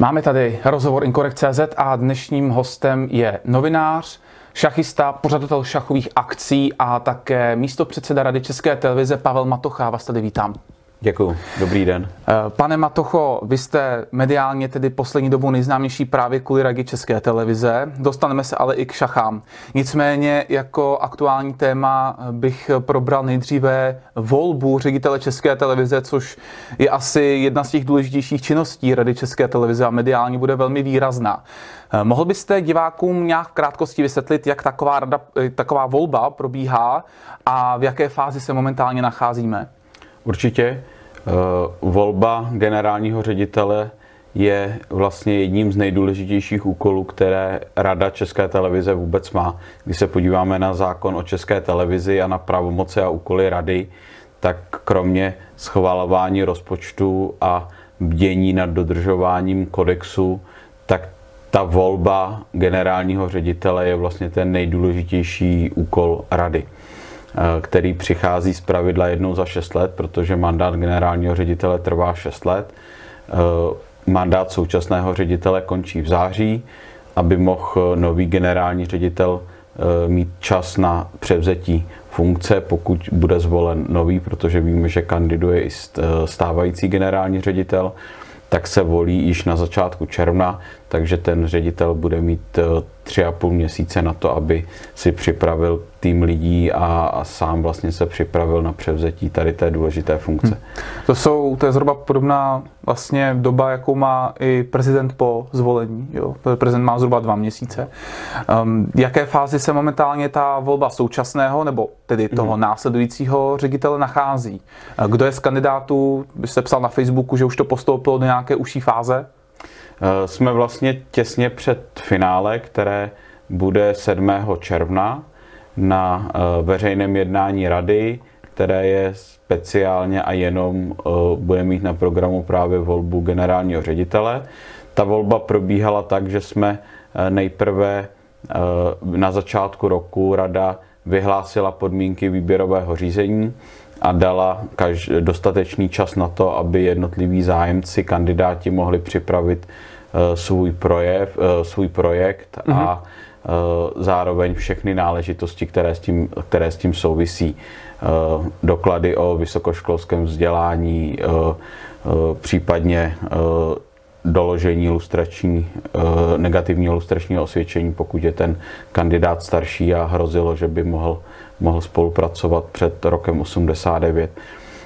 Máme tady rozhovor Inkorekt.cz a dnešním hostem je novinář, šachista, pořadatel šachových akcí a také místo předseda Rady České televize Pavel Matocha. Vás tady vítám. Děkuji, dobrý den. Eh, pane Matocho, vy jste mediálně tedy poslední dobou nejznámější právě kvůli ragi České televize. Dostaneme se ale i k šachám. Nicméně jako aktuální téma bych probral nejdříve volbu ředitele České televize, což je asi jedna z těch důležitějších činností Rady České televize a mediálně bude velmi výrazná. Eh, mohl byste divákům nějak v krátkosti vysvětlit, jak taková, rada, eh, taková volba probíhá a v jaké fázi se momentálně nacházíme? Určitě. Eh, volba generálního ředitele je vlastně jedním z nejdůležitějších úkolů, které Rada České televize vůbec má. Když se podíváme na zákon o České televizi a na pravomoci a úkoly Rady, tak kromě schvalování rozpočtu a bdění nad dodržováním kodexu, tak ta volba generálního ředitele je vlastně ten nejdůležitější úkol Rady. Eh, který přichází z pravidla jednou za 6 let, protože mandát generálního ředitele trvá 6 let. Eh, mandát současného ředitele končí v září, aby mohl nový generální ředitel eh, mít čas na převzetí funkce, pokud bude zvolen nový, protože víme, že kandiduje i stávající generální ředitel, tak se volí již na začátku června, takže ten ředitel bude mít tři a půl měsíce na to, aby si připravil tým lidí a, a sám vlastně se připravil na převzetí tady té důležité funkce. Hmm. To jsou, to je zhruba podobná vlastně doba, jakou má i prezident po zvolení. Jo? Prezident má zhruba dva měsíce. Um, jaké fázi se momentálně ta volba současného, nebo tedy toho hmm. následujícího ředitele nachází? Kdo je z kandidátů, byste psal na Facebooku, že už to postoupilo do nějaké užší fáze? Eh, jsme vlastně těsně před finále, které bude 7. června na eh, veřejném jednání rady, které je speciálně a jenom eh, bude mít na programu právě volbu generálního ředitele. Ta volba probíhala tak, že jsme nejprve na začátku roku rada vyhlásila podmínky výběrového řízení a dala dostatečný čas na to, aby jednotliví zájemci, kandidáti mohli připravit svůj, projev, eh, svůj projekt mm-hmm. a eh, zároveň všechny náležitosti, které s tím, které s tím souvisí. Doklady o vysokoškolském vzdělání, případně doložení lustrační, negativního lustračního osvědčení, pokud je ten kandidát starší a hrozilo, že by mohl, mohl spolupracovat před rokem 89.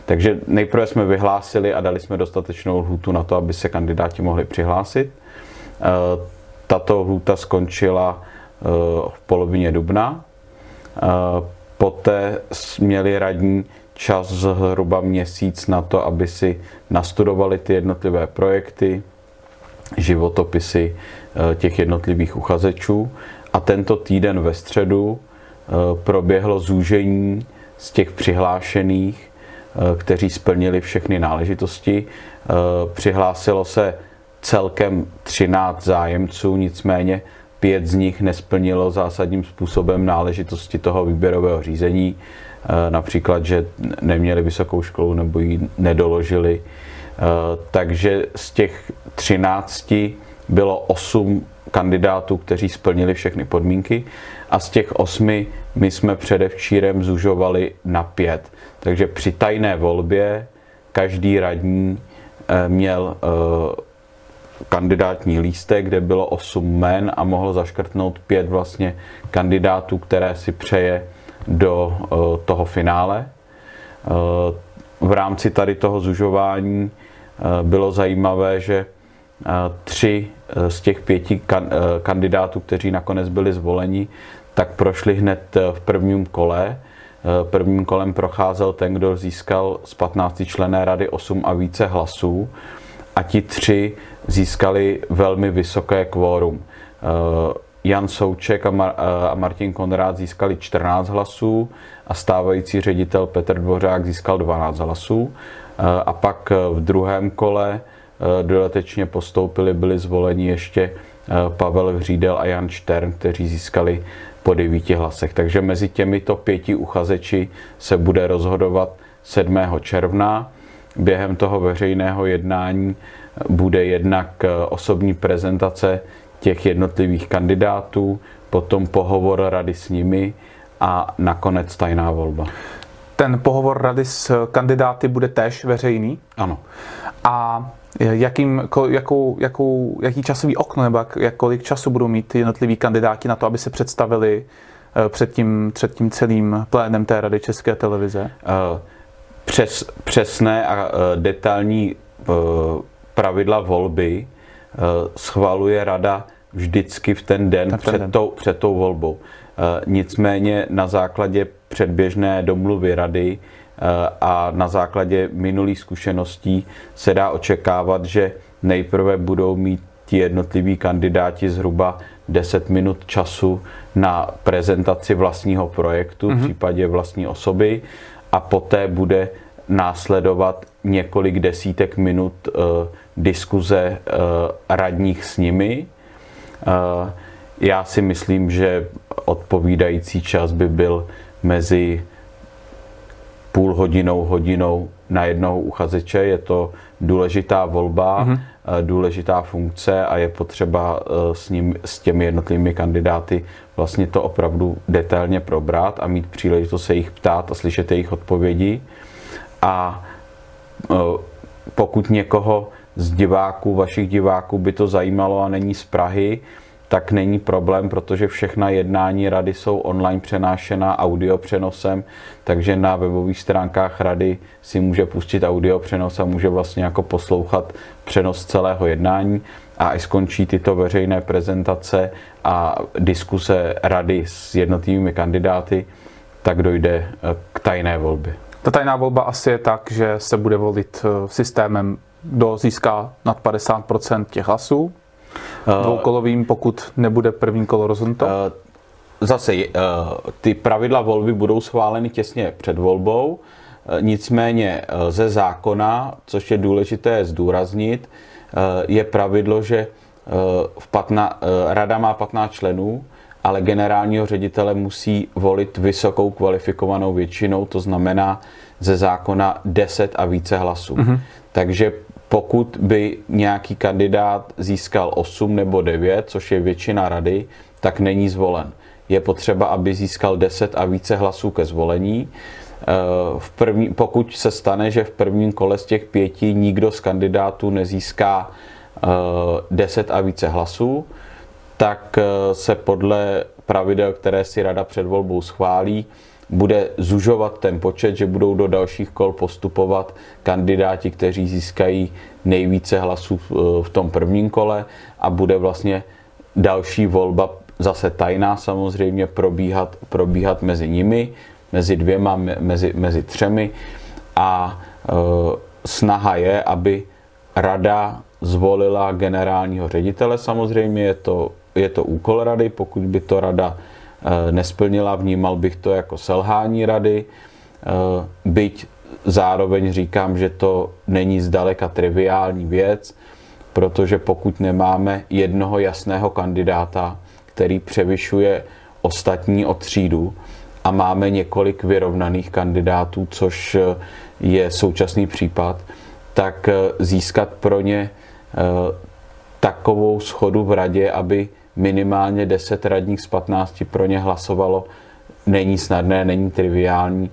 Takže nejprve jsme vyhlásili a dali jsme dostatečnou lhůtu na to, aby se kandidáti mohli přihlásit. Eh, tato lhůta skončila eh, v polovině dubna. Eh, poté měli radní čas zhruba měsíc na to, aby si nastudovali ty jednotlivé projekty, životopisy těch jednotlivých uchazečů. A tento týden ve středu proběhlo zúžení z těch přihlášených kteří splnili všechny náležitosti. Eh, přihlásilo se celkem 13 zájemců, nicméně pět z nich nesplnilo zásadním způsobem náležitosti toho výběrového řízení, eh, například, že neměli vysokou školu nebo ji nedoložili. Takže z těch 13 bylo 8 kandidátů, kteří splnili všechny podmínky a z těch osmi my jsme předevčírem zužovali na pět. Takže při tajné volbě každý radní eh, měl eh, kandidátní lístek, kde bylo 8 men a mohl zaškrtnout pět vlastně kandidátů, které si přeje do eh, toho finále. V rámci tady toho zužování bylo zajímavé, že tři z těch pěti kandidátů, kteří nakonec byli zvoleni, tak prošli hned v prvním kole prvním kolem procházel ten, kdo získal z 15 člené rady 8 a více hlasů a ti tři získali velmi vysoké kvórum. Eh, Jan Souček a, Mar- eh, a Martin Konrád získali 14 hlasů a stávající ředitel Petr Dvořák získal 12 hlasů. A pak v druhém kole dodatečně postoupili, byli zvoleni ještě Pavel Hřídel a Jan Štern, kteří získali po devíti hlasech. Takže mezi těmito pěti uchazeči se bude rozhodovat 7. června. Během toho veřejného jednání bude jednak osobní prezentace těch jednotlivých kandidátů, potom pohovor rady s nimi a nakonec tajná volba. Ten pohovor rady s kandidáty bude též veřejný? Ano. A jakým, jakou, jakou, jaký časový okno nebo jak, jak, kolik času budou mít jednotliví kandidáti na to, aby se představili eh, před tím, před tím celým plénem té Rady České televize? Eh, přes, přesné a eh, detailní pravidla volby schvaluje Rada vždycky v ten den, ten před, den. Tou, před tou volbou. Nicméně na základě předběžné domluvy Rady a na základě minulých zkušeností se dá očekávat, že nejprve budou mít ti jednotliví kandidáti zhruba 10 minut času na prezentaci vlastního projektu, mm-hmm. v mhm. případě vlastní osoby a poté bude následovat několik desítek minut uh, diskuze uh, radních s nimi. Uh, já si myslím, že odpovídající čas by byl mezi půl hodinou, hodinou na jednoho uchazeče. Je to důležitá volba, mm-hmm. důležitá funkce a je potřeba eh, s, ním, s těmi jednotlivými kandidáty vlastně to opravdu detailně probrat a mít příležitost se jich ptát a slyšet jejich odpovědi. A eh, pokud někoho z diváků, vašich diváků by to zajímalo a není z Prahy, tak není problém, protože všechna jednání rady jsou online přenášena audio přenosem, takže na webových stránkách rady si může pustit audio přenos a může vlastně jako poslouchat přenos celého jednání a až skončí tyto veřejné prezentace a diskuse rady s jednotlivými kandidáty, tak dojde eh, k tajné volbě. Ta tajná volba asi je tak, že se bude volit eh, systémem, kdo získá nad 50% těch hlasů, dvoukolovým, pokud nebude první kolo rozhodnuto? Eh, zase, eh, ty pravidla volby budou schváleny těsně před volbou, nicméně ze zákona, což je důležité zdůraznit, je pravidlo, že v patna, rada má 15 členů, ale generálního ředitele musí volit vysokou kvalifikovanou většinou, to znamená ze zákona 10 a více hlasů. Mm-hmm. Takže pokud by nějaký kandidát získal 8 nebo 9, což je většina rady, tak není zvolen. Je potřeba, aby získal 10 a více hlasů ke zvolení. Eh, v první, pokud se stane, že v prvním kole z těch pěti nikdo z kandidátů nezíská 10 eh, a více hlasů, tak eh, se podle pravidel, které si rada před volbou schválí, bude zužovat ten počet, že budou do dalších kol postupovat kandidáti, kteří získají nejvíce hlasů v tom prvním kole a bude vlastně další volba zase tajná samozřejmě probíhat, probíhat mezi nimi, mezi dvěma, mezi, mezi třemi a e, snaha je, aby rada zvolila generálního ředitele. Samozřejmě je to, je to úkol rady, pokud by to rada Eh, nesplnila, vnímal bych to jako selhání rady, eh, byť zároveň říkám, že to není zdaleka triviální věc, protože pokud nemáme jednoho jasného kandidáta, který převyšuje ostatní od třídu a máme několik vyrovnaných kandidátů, což je současný případ, tak eh, získat pro ně takovou schodu v radě, aby minimálně 10 radních z 15 pro ně hlasovalo, není snadné, není triviální.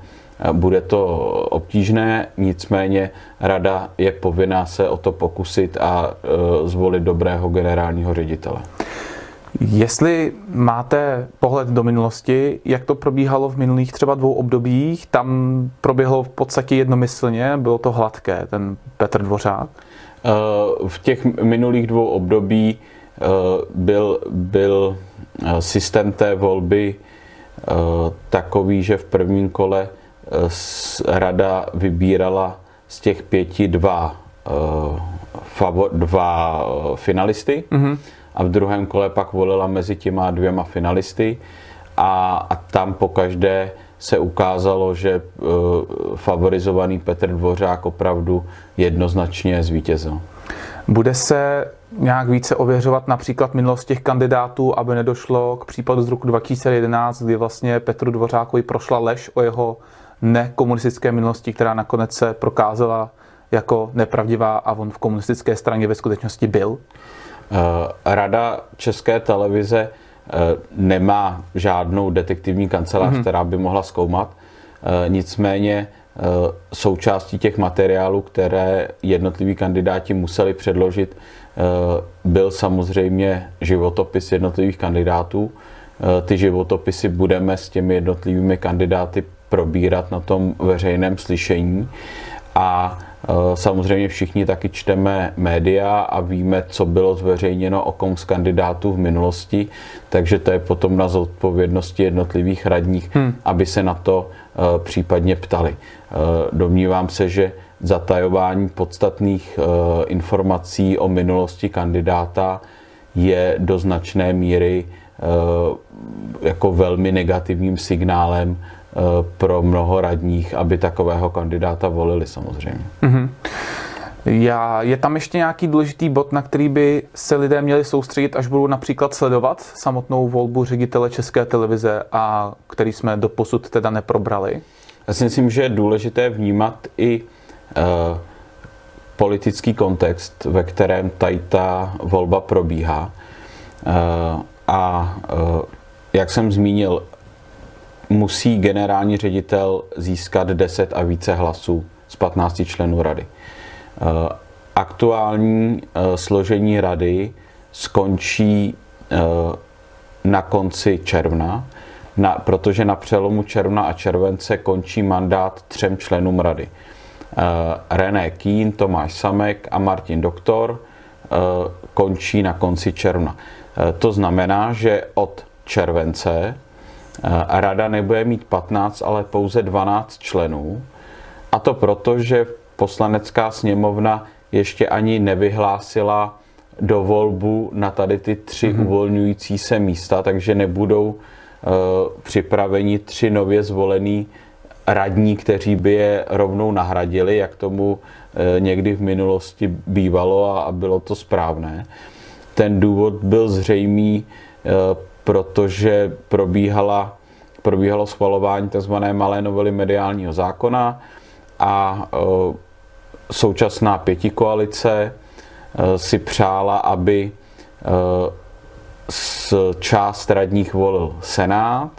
Bude to obtížné, nicméně rada je povinná se o to pokusit a e, zvolit dobrého generálního ředitele. Jestli máte pohled do minulosti, jak to probíhalo v minulých třeba dvou obdobích, tam proběhlo v podstatě jednomyslně, bylo to hladké, ten Petr Dvořák? E, v těch minulých dvou období Eh, byl, byl eh, systém té volby eh, takový, že v prvním kole rada vybírala z těch pěti dva, dva finalisty mm-hmm. a v druhém kole pak volila mezi těma dvěma finalisty a, a tam po každé se ukázalo, že favorizovaný Petr Dvořák opravdu jednoznačně zvítězil. Bude se nějak více ověřovat například minulost těch kandidátů, aby nedošlo k případu z roku 2011, kdy vlastně Petru Dvořákovi prošla lež o jeho nekomunistické minulosti, která nakonec se prokázala jako nepravdivá a on v komunistické straně ve skutečnosti byl? Rada České televize nemá žádnou detektivní kancelář, mm-hmm. která by mohla zkoumat. Nicméně součástí těch materiálů, které jednotliví kandidáti museli předložit, byl samozřejmě životopis jednotlivých kandidátů. Ty životopisy budeme s těmi jednotlivými kandidáty probírat na tom veřejném slyšení a Samozřejmě všichni taky čteme média a víme, co bylo zveřejněno o kom z kandidátů v minulosti, takže to je potom na zodpovědnosti jednotlivých radních, hmm. aby se na to případně ptali. Domnívám se, že zatajování podstatných informací o minulosti kandidáta je do značné míry jako velmi negativním signálem Eh, pro mnoho radních, aby takového kandidáta volili samozřejmě. Mm-hmm. Já, je tam ještě nějaký důležitý bod, na který by se lidé měli soustředit, až budou například sledovat samotnou volbu ředitele České televize a který jsme do posud teda neprobrali? Já si myslím, že je důležité vnímat i uh, politický kontext, ve kterém tady ta volba probíhá. Uh, a uh, jak jsem zmínil, musí generální ředitel získat 10 a více hlasů z 15 členů rady. Eh, aktuální eh, složení rady skončí eh, na konci června, na, protože na přelomu června a července končí mandát třem členům rady. René Kín, Tomáš Samek a Martin Doktor končí na konci června. To znamená, že od července rada nebude mít 15, ale pouze 12 členů. A to proto, že poslanecká sněmovna ještě ani nevyhlásila do volbu na tady ty tři mm-hmm. uvolňující se místa, takže nebudou uh, připraveni tři nově zvolený radní, kteří by je rovnou nahradili, jak tomu uh, někdy v minulosti bývalo a, a bylo to správné. Ten důvod byl zřejmý uh, protože probíhala, probíhalo schvalování tzv. malé novely mediálního zákona a e, současná pětikoalice e, si přála, aby e, s část radních volil Senát,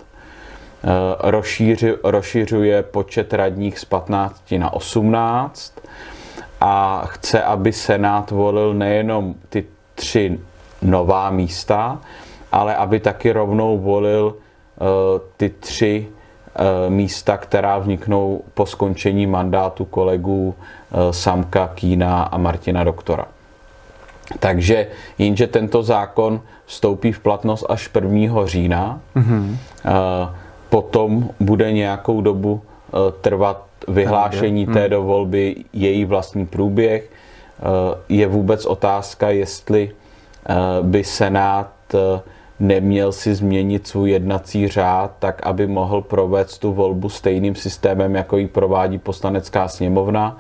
rozšířuje počet radních z 15 na 18 a chce, aby Senát volil nejenom ty tři nová místa, ale aby taky rovnou volil ty tři místa, která vzniknou po skončení mandátu kolegů uh, Samka, Kína a Martina Doktora. Takže jenže tento zákon vstoupí v platnost až 1. října. Mm-hmm. Potom bude nějakou dobu trvat vyhlášení té do volby, její vlastní průběh. Je vůbec otázka, jestli by Senát neměl si změnit svůj jednací řád tak, aby mohl provést tu volbu stejným systémem, jako ji provádí poslanecká sněmovna,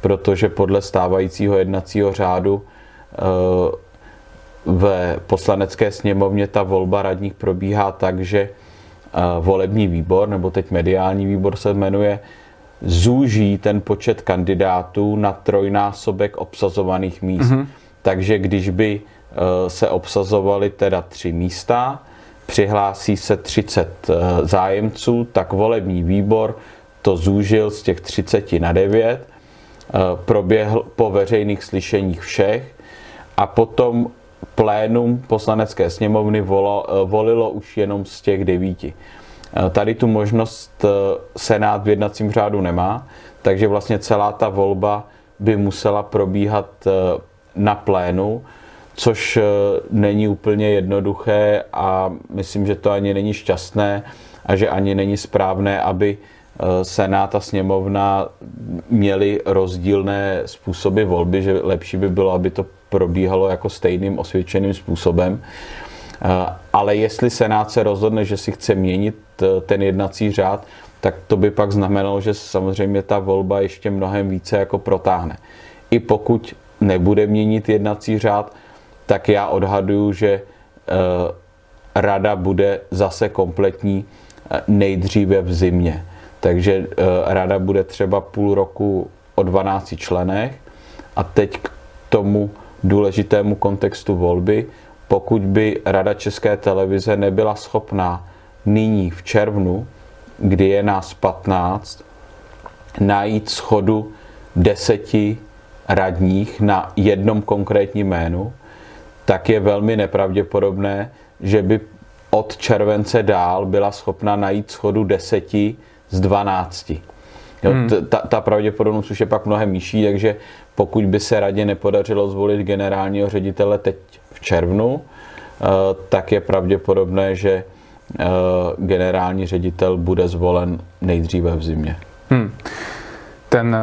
protože podle stávajícího jednacího řádu eh, v poslanecké sněmovně ta volba radních probíhá tak, že eh, volební výbor, nebo teď mediální výbor se jmenuje, zúží ten počet kandidátů na trojnásobek obsazovaných míst. Mm-hmm. Takže když by se obsazovaly teda tři místa, přihlásí se 30 eh, zájemců, tak volební výbor to zúžil z těch 30 na 9, eh, proběhl po veřejných slyšeních všech a potom plénum poslanecké sněmovny volilo, volilo už jenom z těch devíti. Tady tu možnost Senát v jednacím řádu nemá, takže vlastně celá ta volba by musela probíhat na plénu, což eh, není úplně jednoduché a myslím, že to ani není šťastné a že ani není správné, aby eh, Senát a sněmovna měli rozdílné způsoby volby, že lepší by bylo, aby to probíhalo jako stejným osvědčeným způsobem. Eh, ale jestli Senát se rozhodne, že si chce měnit ten jednací řád, tak to by pak znamenalo, že samozřejmě ta volba ještě mnohem více jako protáhne. I pokud nebude měnit jednací řád, tak já odhaduju, že eh, rada bude zase kompletní eh, nejdříve v zimě. Takže eh, rada bude třeba půl roku o 12 členech a teď k tomu důležitému kontextu volby, pokud by Rada České televize nebyla schopná nyní v červnu, kdy je nás 15, najít schodu deseti radních na jednom konkrétním jménu, tak je velmi nepravděpodobné, že by od července dál byla schopna najít schodu deseti z dvanácti. Jo, hmm. ta, ta pravděpodobnost už je pak mnohem nižší, takže pokud by se radě nepodařilo zvolit generálního ředitele teď v červnu, eh, tak je pravděpodobné, že eh, generální ředitel bude zvolen nejdříve v zimě. Hmm ten,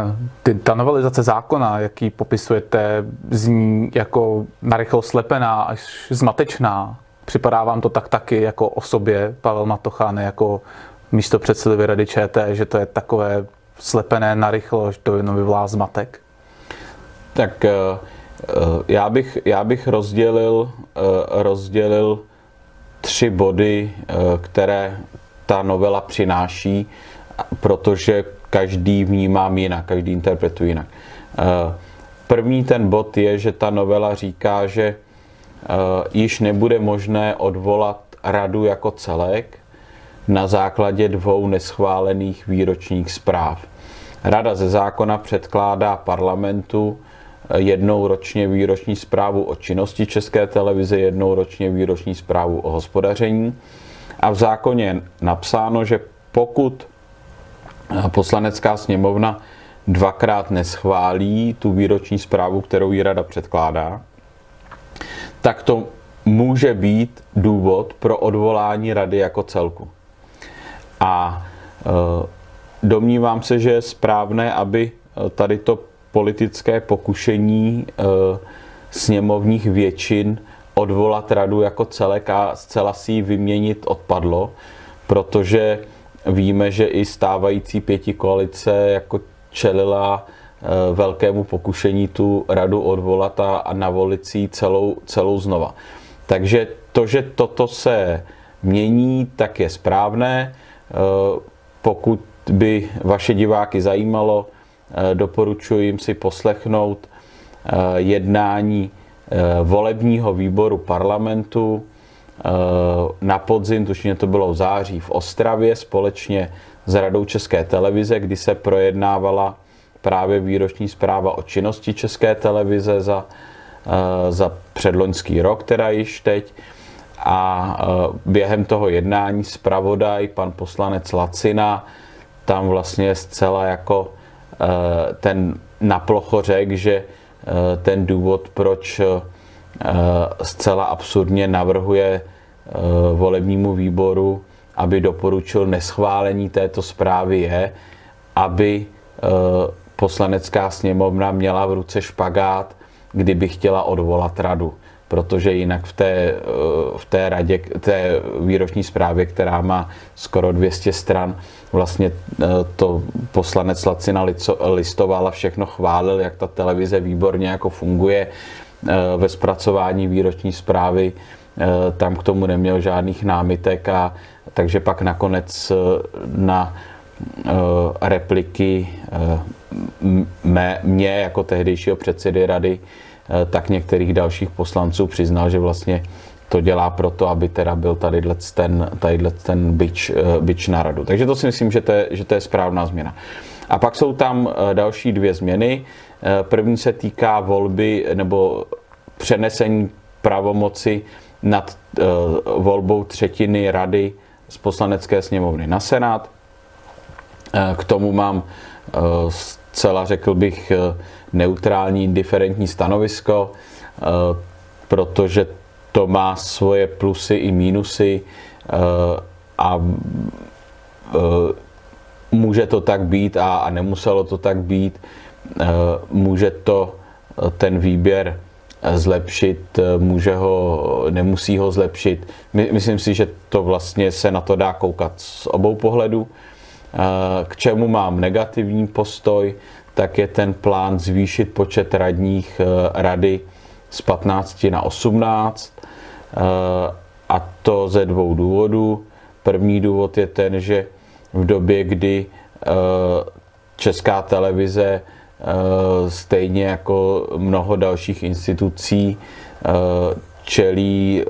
ty, ta novelizace zákona, jaký popisujete, zní jako narychlo slepená až zmatečná. Připadá vám to tak taky jako osobě Pavel Matocha, ne jako místo předsedovi Rady ČT, že to je takové slepené narychlo, že to jenom vyvolá zmatek? Tak eh, eh, já bych, já bych rozdělil, eh, rozdělil tři body, které ta novela přináší, protože každý vnímám jinak, každý interpretuje jinak. Eh, první ten bod je, že ta novela říká, že eh, již nebude možné odvolat radu jako celek na základě dvou neschválených výročních zpráv. Rada ze zákona předkládá parlamentu eh, jednou ročně výroční zprávu o činnosti České televize, jednou ročně výroční zprávu o hospodaření. A v zákoně je napsáno, že pokud poslanecká sněmovna dvakrát neschválí tu výroční zprávu, kterou jí rada předkládá, tak to může být důvod pro odvolání rady jako celku. A e, domnívám se, že je správné, aby e, tady to politické pokušení e, sněmovních většin odvolat radu jako celek a zcela si ji vyměnit odpadlo, protože Víme, že i stávající pěti koalice jako čelila eh, velkému pokušení tu radu odvolat a, navolit si celou, celou znova. Takže to, že toto se mění, tak je správné. Eh, pokud by vaše diváky zajímalo, eh, doporučuji jim si poslechnout jednání volebního výboru parlamentu na podzim, tušně to bylo v září v Ostravě, společně s Radou České televize, kdy se projednávala právě výroční zpráva o činnosti České televize za, eh, za předloňský rok, teda již teď. A eh, během toho jednání zpravodaj, pan poslanec Lacina, tam vlastně zcela jako ten naplocho řekl, že ten důvod, proč zcela absurdně navrhuje Eh, volebnímu výboru, aby doporučil neschválení této zprávy je, aby eh, poslanecká sněmovna měla v ruce špagát, kdyby chtěla odvolat radu. Protože jinak v té, eh, v té radě, té výroční zprávě, která má skoro 200 stran, vlastně to poslanec Lacina listoval a všechno chválil, jak ta televize výborně jako funguje ve zpracování výroční zprávy Eh, tam k tomu neměl žádných námitek a takže pak nakonec eh, na eh, repliky mé, mě jako tehdejšího předsedy rady, tak některých dalších poslanců přiznal, že vlastně to dělá proto, aby teda byl tady ten, tadyhle ten byč, byč na radu. Takže to si myslím, že to, je, že to je správná změna. A pak jsou tam další dvě změny. První se týká volby nebo přenesení pravomoci nad uh, volbou třetiny rady z poslanecké sněmovny na senát. Uh, k tomu mám zcela, řekl bych, neutrální, indiferentní stanovisko, protože to má svoje plusy i mínusy a může to tak být a nemuselo to tak být. Může to ten výběr zlepšit, může ho, nemusí ho zlepšit. My, myslím si, že to vlastně se na to dá koukat z obou pohledů. K čemu mám negativní postoj, tak je ten plán zvýšit počet radních eh, rady z 15 na 18. Eh, a to ze dvou důvodů. První důvod je ten, že v době, kdy eh, česká televize stejně jako mnoho dalších institucí čelí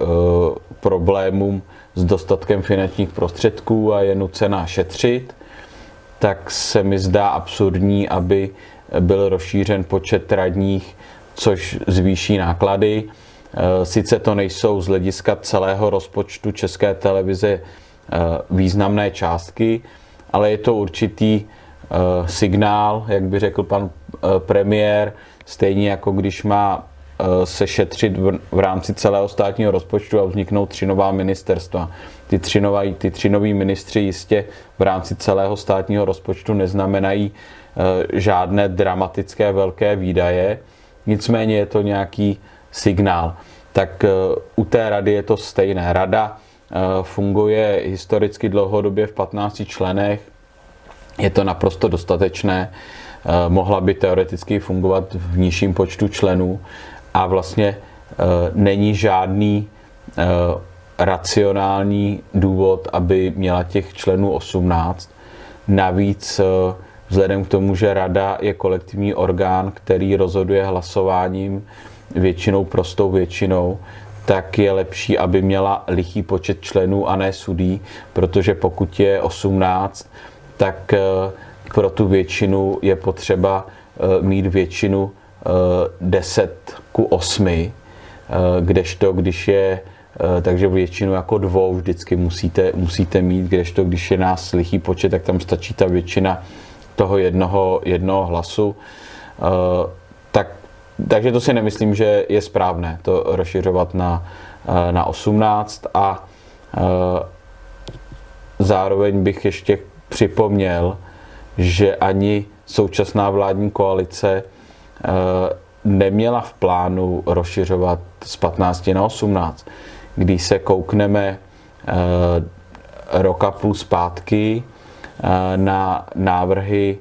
problémům s dostatkem finančních prostředků a je nucená šetřit, tak se mi zdá absurdní, aby byl rozšířen počet radních, což zvýší náklady. Eh, sice to nejsou z hlediska celého rozpočtu České televize eh, významné částky, ale je to určitý eh, signál, jak by řekl pan premiér, stejně jako když má se šetřit v rámci celého státního rozpočtu a vzniknou tři nová ministerstva. Ty tři, nová, ty tři noví ministři jistě v rámci celého státního rozpočtu neznamenají žádné dramatické velké výdaje, nicméně je to nějaký signál. Tak u té rady je to stejné. Rada funguje historicky dlouhodobě v 15 členech, je to naprosto dostatečné, mohla by teoreticky fungovat v nižším počtu členů a vlastně eh, není žádný eh, racionální důvod, aby měla těch členů 18. Navíc eh, vzhledem k tomu, že rada je kolektivní orgán, který rozhoduje hlasováním většinou prostou většinou, tak je lepší, aby měla lichý počet členů a ne sudí, protože pokud je 18, tak pro tu většinu je potřeba mít většinu 10 ku 8, eh, kdežto když je eh, takže většinu jako dvou vždycky musíte, musíte mít, kdežto když je nás lichý počet, tak tam stačí ta většina toho jednoho, jednoho hlasu. Eh, tak, takže to si nemyslím, že je správné to rozšiřovat na, na 18 a zároveň bych ještě připomněl, že ani současná vládní koalice Eh, neměla v plánu rozšiřovat z 15 na 18. Když se koukneme eh, roka půl zpátky eh, na návrhy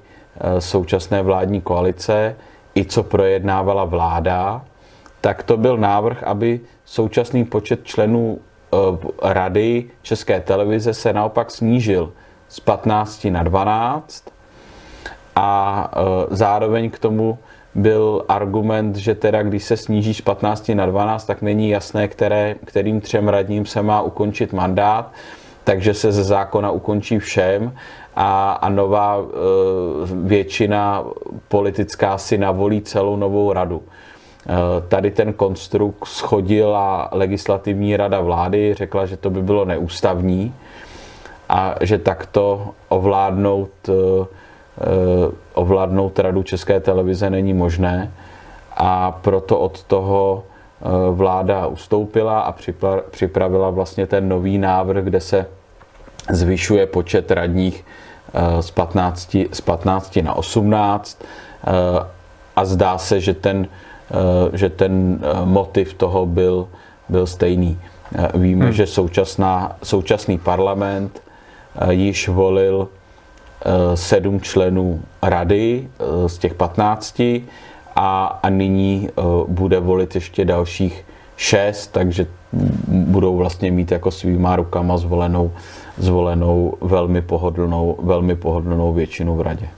současné vládní koalice, i co projednávala vláda, tak to byl návrh, aby současný počet členů Rady České televize se naopak snížil z 15 na 12 a zároveň k tomu byl argument, že teda když se sníží z 15 na 12, tak není jasné, které, kterým třem radním se má ukončit mandát, takže se ze zákona ukončí všem. A, a nová e, většina politická si navolí celou novou radu. E, tady ten konstrukt schodila legislativní rada vlády, řekla, že to by bylo neústavní a že takto ovládnout e, Eh, ovládnout radu České televize není možné a proto od toho eh, vláda ustoupila a připravila vlastně ten nový návrh, kde se zvyšuje počet radních eh, z 15, z 15 na 18 a zdá se, že ten, že ten motiv toho byl, byl stejný. Víme, hmm. že současná, současný parlament již volil Eh, sedm členů rady eh, z těch 15 a, a nyní eh, bude volit ještě dalších šest, takže budou vlastně mít jako svýma rukama zvolenou, zvolenou velmi pohodlnou, velmi pohodlnou většinu v radě.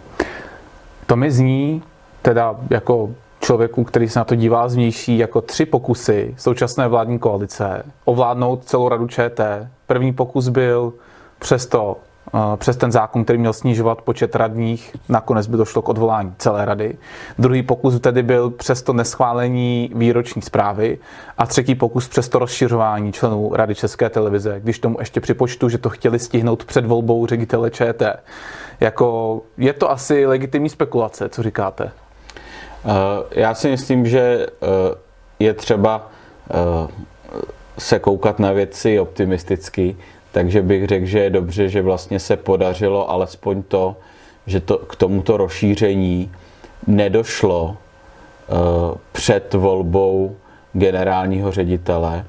To mi zní, teda jako člověku, který se na to dívá zvnější, jako tři pokusy současné vládní koalice ovládnout celou radu ČT. První pokus byl přesto přes ten zákon, který měl snižovat počet radních, nakonec by došlo k odvolání celé rady. Druhý pokus tedy byl přes to neschválení výroční zprávy a třetí pokus přes to rozšiřování členů Rady České televize, když tomu ještě připočtu, že to chtěli stihnout před volbou ředitele ČT. Jako, je to asi legitimní spekulace, co říkáte? Eh, já si myslím, že eh, je třeba eh, se koukat na věci optimisticky takže bych řekl, že je dobře, že vlastně se podařilo alespoň to, že to, k tomuto rozšíření nedošlo uh, před volbou generálního ředitele,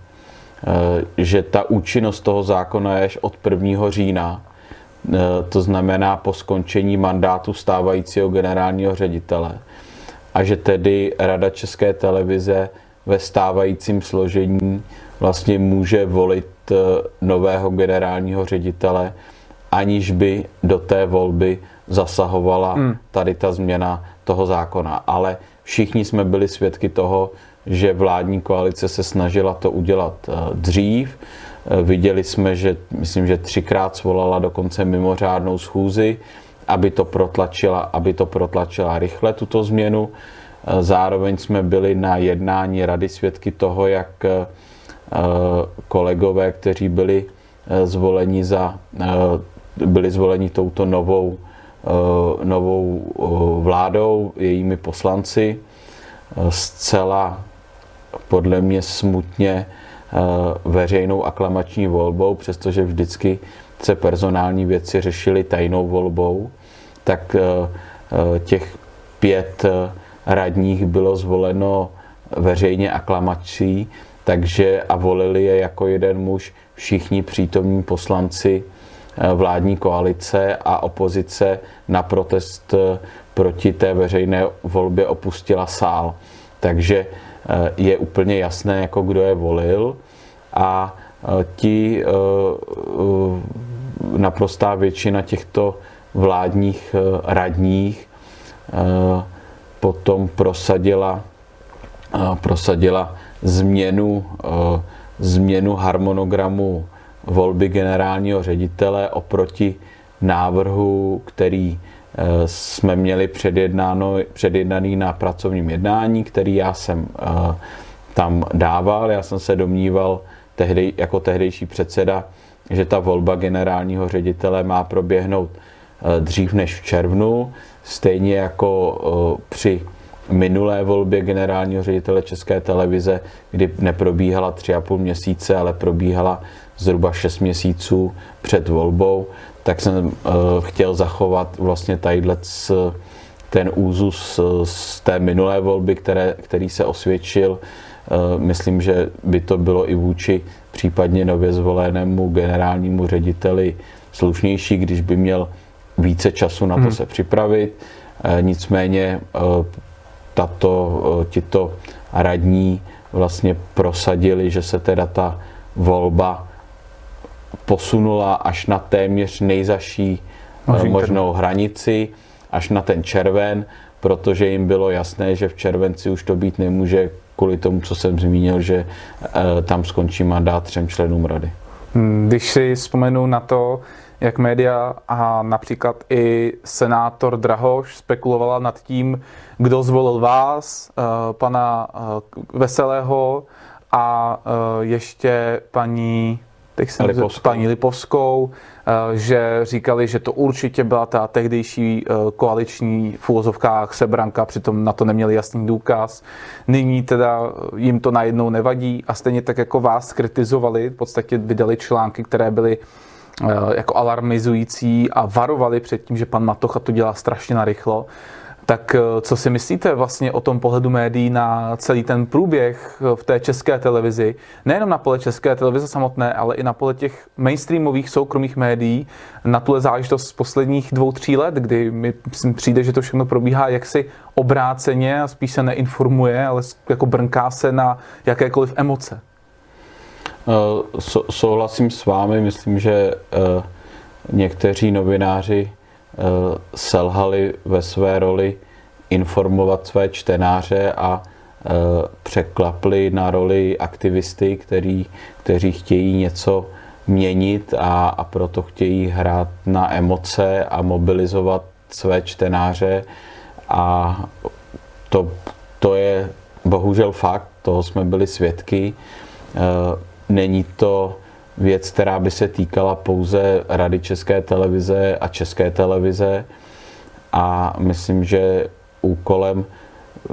uh, že ta účinnost toho zákona je až od 1. října, uh, to znamená po skončení mandátu stávajícího generálního ředitele a že tedy Rada České televize ve stávajícím složení vlastně může volit nového generálního ředitele, aniž by do té volby zasahovala hmm. tady ta změna toho zákona. Ale všichni jsme byli svědky toho, že vládní koalice se snažila to udělat eh, dřív. Eh, viděli jsme, že myslím, že třikrát svolala dokonce mimořádnou schůzi, aby to protlačila, aby to protlačila rychle tuto změnu. Eh, zároveň jsme byli na jednání rady svědky toho, jak kolegové, kteří byli zvoleni za, byli zvoleni touto novou, novou vládou, jejími poslanci, zcela podle mě smutně eh, veřejnou aklamační volbou, přestože vždycky se personální věci řešily tajnou volbou, tak eh, eh, těch pět radních bylo zvoleno veřejně aklamací, takže a volili je jako jeden muž všichni přítomní poslanci vládní koalice a opozice na protest proti té veřejné volbě opustila sál. Takže Eh, je úplně jasné, jako kdo je volil a eh, ti eh, naprostá většina těchto vládních radních potom prosadila, prosadila změnu, změnu harmonogramu volby generálního ředitele oproti návrhu, který jsme měli předjednáno, předjednaný na pracovním jednání, který já jsem eh, tam dával. Já jsem se domníval tehdy, jako tehdejší předseda, že ta volba generálního ředitele má proběhnout eh, dřív než v červnu, stejně jako eh, při minulé volbě generálního ředitele České televize, kdy neprobíhala tři a půl měsíce, ale probíhala zhruba 6 měsíců před volbou, tak jsem uh, chtěl zachovat vlastně tadyhle ten úzus z té minulé volby, které, který se osvědčil. Uh, myslím, že by to bylo i vůči případně nově zvolenému generálnímu řediteli slušnější, když by měl více času na to hmm. se připravit. Nicméně tato, tito radní vlastně prosadili, že se teda ta volba posunula až na téměř nejzaší Možný možnou ten. hranici, až na ten červen, protože jim bylo jasné, že v červenci už to být nemůže kvůli tomu, co jsem zmínil, že e, tam skončí mandát třem členům rady. Hmm, když si vzpomenu na to, jak média a například i senátor Drahoš spekulovala nad tím, kdo zvolil vás, e, pana e, Veselého a ještě paní teď jsem Lipovskou. paní Lipovskou, eh, že říkali, že to určitě byla ta tehdejší eh, koaliční v úvozovkách sebranka, přitom na to neměli jasný důkaz. Nyní teda jim to najednou nevadí a stejně tak jako vás kritizovali, v podstatě vydali články, které byly eh, jako alarmizující a varovali před tím, že pan Matocha to dělá strašně narychlo. Tak eh, co si myslíte vlastně o tom pohledu médií na celý ten průběh eh, v té české televizi? Nejenom na pole české televize samotné, ale i na pole těch mainstreamových soukromých médií, na tuhle záležitost z posledních dvou, tří let, kdy mi přijde, že to všechno probíhá jaksi obráceně a spíš se neinformuje, ale jako brnká se na jakékoliv emoce. Uh, souhlasím s vámi, myslím, že uh, někteří novináři Eh, selhali ve své roli informovat své čtenáře a eh, překlapli na roli aktivisty, který, kteří chtějí něco měnit a, a proto chtějí hrát na emoce a mobilizovat své čtenáře a to, to je bohužel fakt, toho jsme byli svědky. Není to věc, která by se týkala pouze Rady České televize a České televize. A myslím, že úkolem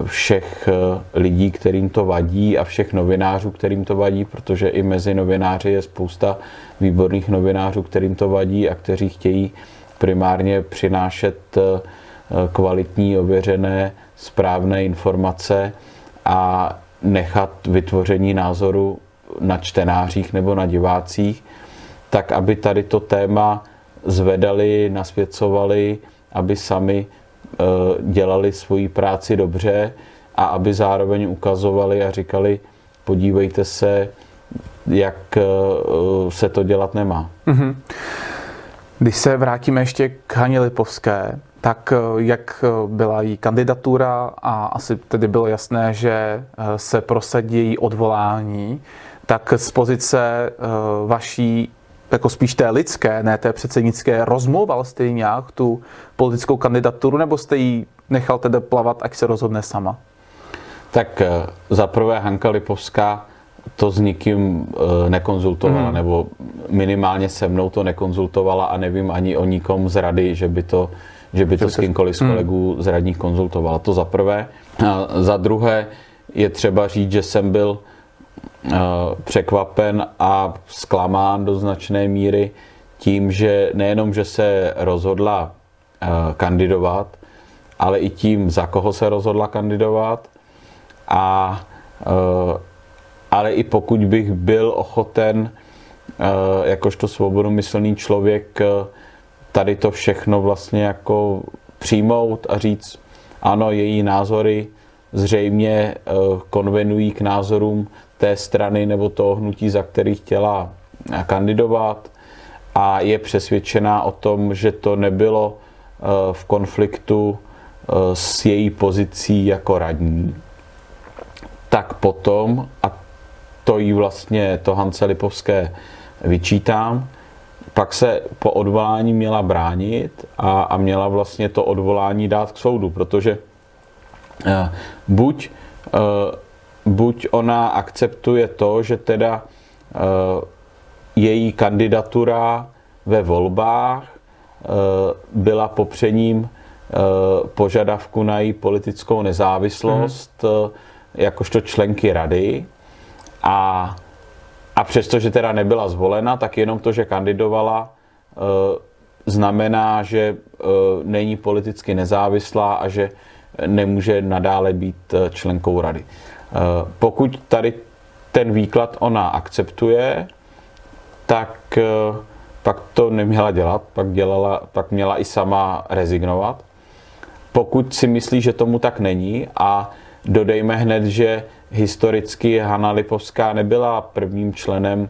všech eh, lidí, kterým to vadí a všech novinářů, kterým to vadí, protože i mezi novináři je spousta výborných novinářů, kterým to vadí a kteří chtějí primárně přinášet eh, kvalitní, ověřené, správné informace a nechat vytvoření názoru na čtenářích nebo na divácích, tak aby tady to téma zvedali, nasvěcovali, aby sami e, dělali svoji práci dobře a aby zároveň ukazovali a říkali, podívejte se, jak e, se to dělat nemá. Mm-hmm. Když se vrátíme ještě k Haně Lipovské, tak jak byla její kandidatura a asi tedy bylo jasné, že se prosadí její odvolání, tak z pozice vaší jako spíš té lidské, ne té předsednické, rozmlouval jste jí nějak tu politickou kandidaturu, nebo jste jí nechal tedy plavat, ať se rozhodne sama? Tak eh, za prvé Hanka Lipovská to s nikým eh, nekonzultovala, mm. nebo minimálně se mnou to nekonzultovala a nevím ani o nikom z rady, že by to, že by to s kýmkoliv z kolegů z radních konzultovala. To za prvé. A za druhé je třeba říct, že jsem byl Eh, překvapen a zklamán do značné míry tím, že nejenom, že se rozhodla eh, kandidovat, ale i tím, za koho se rozhodla kandidovat. A, eh, ale i pokud bych byl ochoten, jakožto svobodomyslný člověk, tady to všechno vlastně jako přijmout a říct, ano, její názory zřejmě konvenují k názorům té strany nebo toho hnutí, za který chtěla kandidovat a je přesvědčená o tom, že to nebylo eh, v konfliktu eh, s její pozicí jako radní, tak potom, a to jí vlastně to Hance Lipovské vyčítám, pak se po odvolání měla bránit a, a měla vlastně to odvolání dát k soudu, protože uh, buď buď ona akceptuje to, že teda eh, její kandidatura ve volbách eh, byla popřením eh, požadavku na její politickou nezávislost mm. jakožto členky rady a, a přestože teda nebyla zvolena, tak jenom to, že kandidovala, znamená, že není politicky nezávislá a že nemůže nadále být členkou rady. Eh, pokud tady ten výklad ona akceptuje, tak eh, pak to neměla dělat, pak, dělala, pak měla i sama rezignovat. Pokud si myslí, že tomu tak není a dodejme hned, že historicky Hanna Lipovská nebyla prvním členem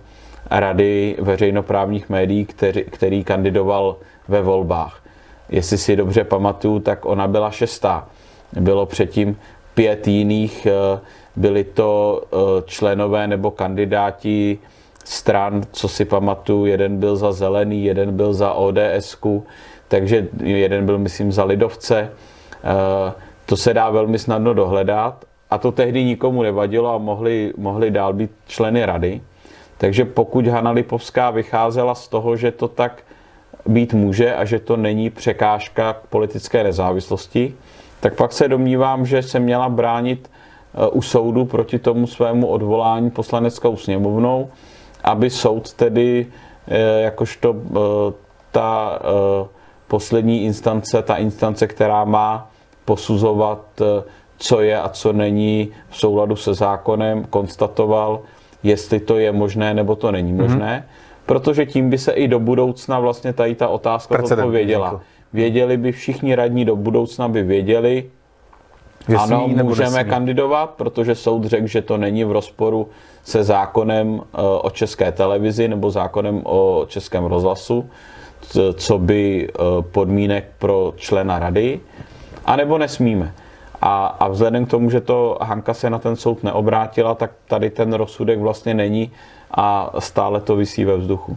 Rady veřejnoprávních médií, který, který kandidoval ve volbách. Jestli si dobře pamatuju, tak ona byla šestá. Bylo předtím pět jiných uh, byli to eh, členové nebo kandidáti stran, co si pamatuju, jeden byl za zelený, jeden byl za ods takže jeden byl, myslím, za lidovce. Eh, to se dá velmi snadno dohledat a to tehdy nikomu nevadilo a mohli, mohli dál být členy rady. Takže pokud Hanna Lipovská vycházela z toho, že to tak být může a že to není překážka k politické nezávislosti, tak pak se domnívám, že se měla bránit Eh, u soudu proti tomu svému odvolání poslaneckou sněmovnou, aby soud tedy eh, jakožto eh, ta poslední instance, ta instance, která má posuzovat, co je a co není v souladu se zákonem, konstatoval, jestli to je možné nebo to není mhm. možné, mm-hmm. protože tím by se i do budoucna vlastně tady ta otázka odpověděla. Věděli by všichni radní do budoucna by věděli, že ano, smí, můžeme nesmí. kandidovat, protože soud řekl, že to není v rozporu se zákonem eh, o české televizi nebo zákonem o českém rozhlasu, co by eh, podmínek pro člena rady, anebo nesmíme. A, a vzhledem k tomu, že to Hanka se na ten soud neobrátila, tak tady ten rozsudek vlastně není a stále to vysí ve vzduchu.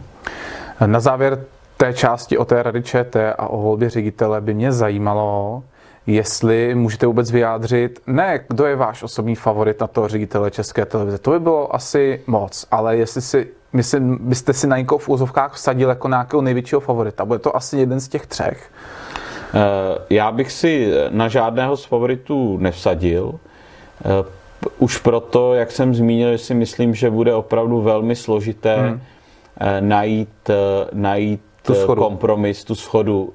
Na závěr té části o té rady ČT a o volbě ředitele by mě zajímalo, jestli můžete vůbec vyjádřit, ne kdo je váš osobní favorit na toho ředitele České televize, to by bylo asi moc, ale jestli si, myslím, byste si na někoho v úzovkách vsadil jako nějakého největšího favorita, bude to asi jeden z těch třech. Eh, já bych si na žádného z favoritů nevsadil. Eh, už proto, jak jsem zmínil, že si myslím, že bude opravdu velmi složité hmm. najít, najít tu kompromis, tu schodu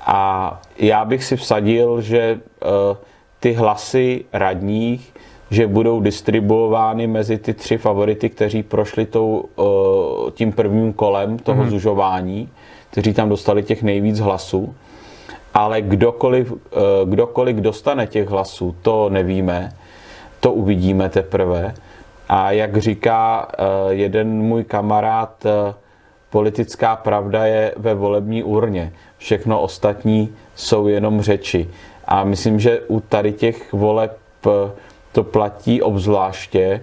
a já bych si vsadil, že eh, ty hlasy radních, že budou distribuovány mezi ty tři favority, kteří prošli tou, eh, tím prvním kolem toho mm-hmm. zužování, kteří tam dostali těch nejvíc hlasů. Ale kdokoliv, eh, kdokoliv dostane těch hlasů, to nevíme, to uvidíme teprve. A jak říká jeden můj kamarád, politická pravda je ve volební urně. Všechno ostatní jsou jenom řeči. A myslím, že u tady těch voleb to platí obzvláště,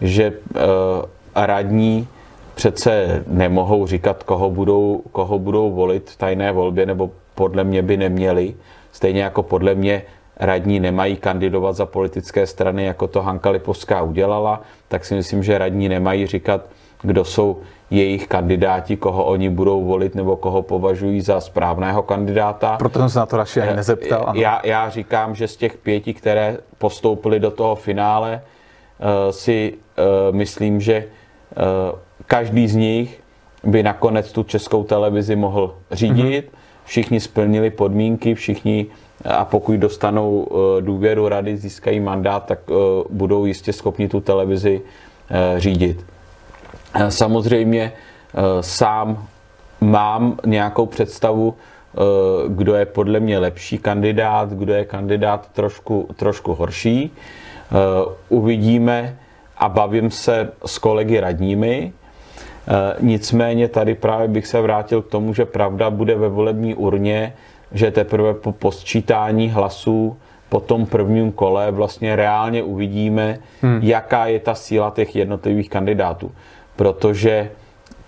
že radní přece nemohou říkat, koho budou, koho budou volit v tajné volbě, nebo podle mě by neměli. Stejně jako podle mě radní nemají kandidovat za politické strany, jako to Hanka Lipovská udělala, tak si myslím, že radní nemají říkat, kdo jsou jejich kandidáti, koho oni budou volit nebo koho považují za správného kandidáta. Proto jsem se na to radši ani nezeptal. Ano. Já, já říkám, že z těch pěti, které postoupili do toho finále, uh, si uh, myslím, že každý z nich by nakonec tu českou televizi mohl řídit. Mm-hmm. Všichni splnili podmínky, všichni a pokud dostanou důvěru rady, získají mandát, tak budou jistě schopni tu televizi řídit. Samozřejmě sám mám nějakou představu, kdo je podle mě lepší kandidát, kdo je kandidát trošku, trošku horší. Uvidíme a bavím se s kolegy radními. Nicméně tady právě bych se vrátil k tomu, že pravda bude ve volební urně, že teprve po posčítání hlasů po tom prvním kole vlastně reálně uvidíme, hmm. jaká je ta síla těch jednotlivých kandidátů protože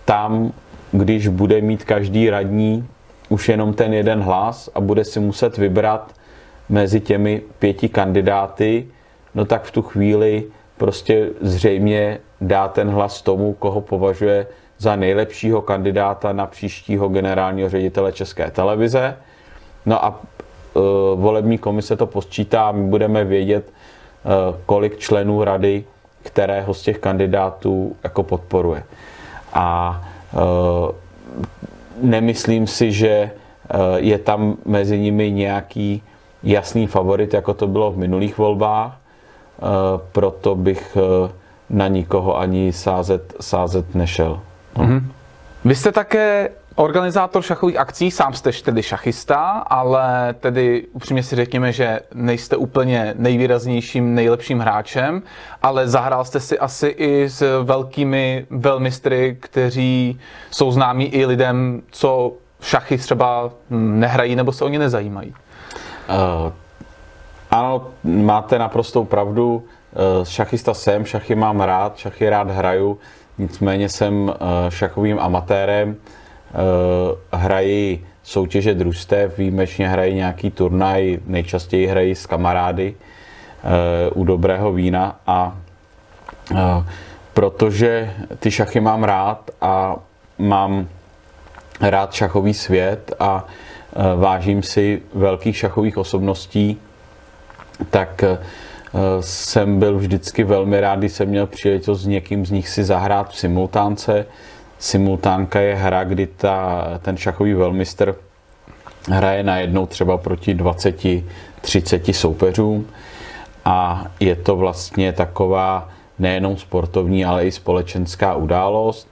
tam, když bude mít každý radní už jenom ten jeden hlas a bude si muset vybrat mezi těmi pěti kandidáty, no tak v tu chvíli prostě zřejmě dá ten hlas tomu, koho považuje za nejlepšího kandidáta na příštího generálního ředitele České televize. No a e, volební komise to posčítá my budeme vědět, e, kolik členů rady kterého z těch kandidátů jako podporuje. A e, nemyslím si, že e, je tam mezi nimi nějaký jasný favorit, jako to bylo v minulých volbách, e, proto bych na nikoho ani sázet, sázet nešel. No. Mm-hmm. Vy jste také organizátor šachových akcí, sám jste tedy šachista, ale tedy upřímně si řekněme, že nejste úplně nejvýraznějším, nejlepším hráčem, ale zahrál jste si asi i s velkými velmistry, kteří jsou známí i lidem, co šachy třeba nehrají nebo se o ně nezajímají. Uh, ano, máte naprostou pravdu. Uh, šachista jsem, šachy mám rád, šachy rád hraju, nicméně jsem uh, šachovým amatérem. Hrají soutěže družstev, výjimečně hrají nějaký turnaj, nejčastěji hrají s kamarády eh, u dobrého vína a eh, protože ty šachy mám rád a mám rád šachový svět a vážím si velkých šachových osobností, tak jsem byl vždycky velmi rád, když jsem měl příležitost s někým z nich si zahrát v simultánce, simultánka je hra, kdy ta, ten šachový velmistr hraje najednou třeba proti 20-30 soupeřům a je to vlastně taková nejenom sportovní, ale i společenská událost.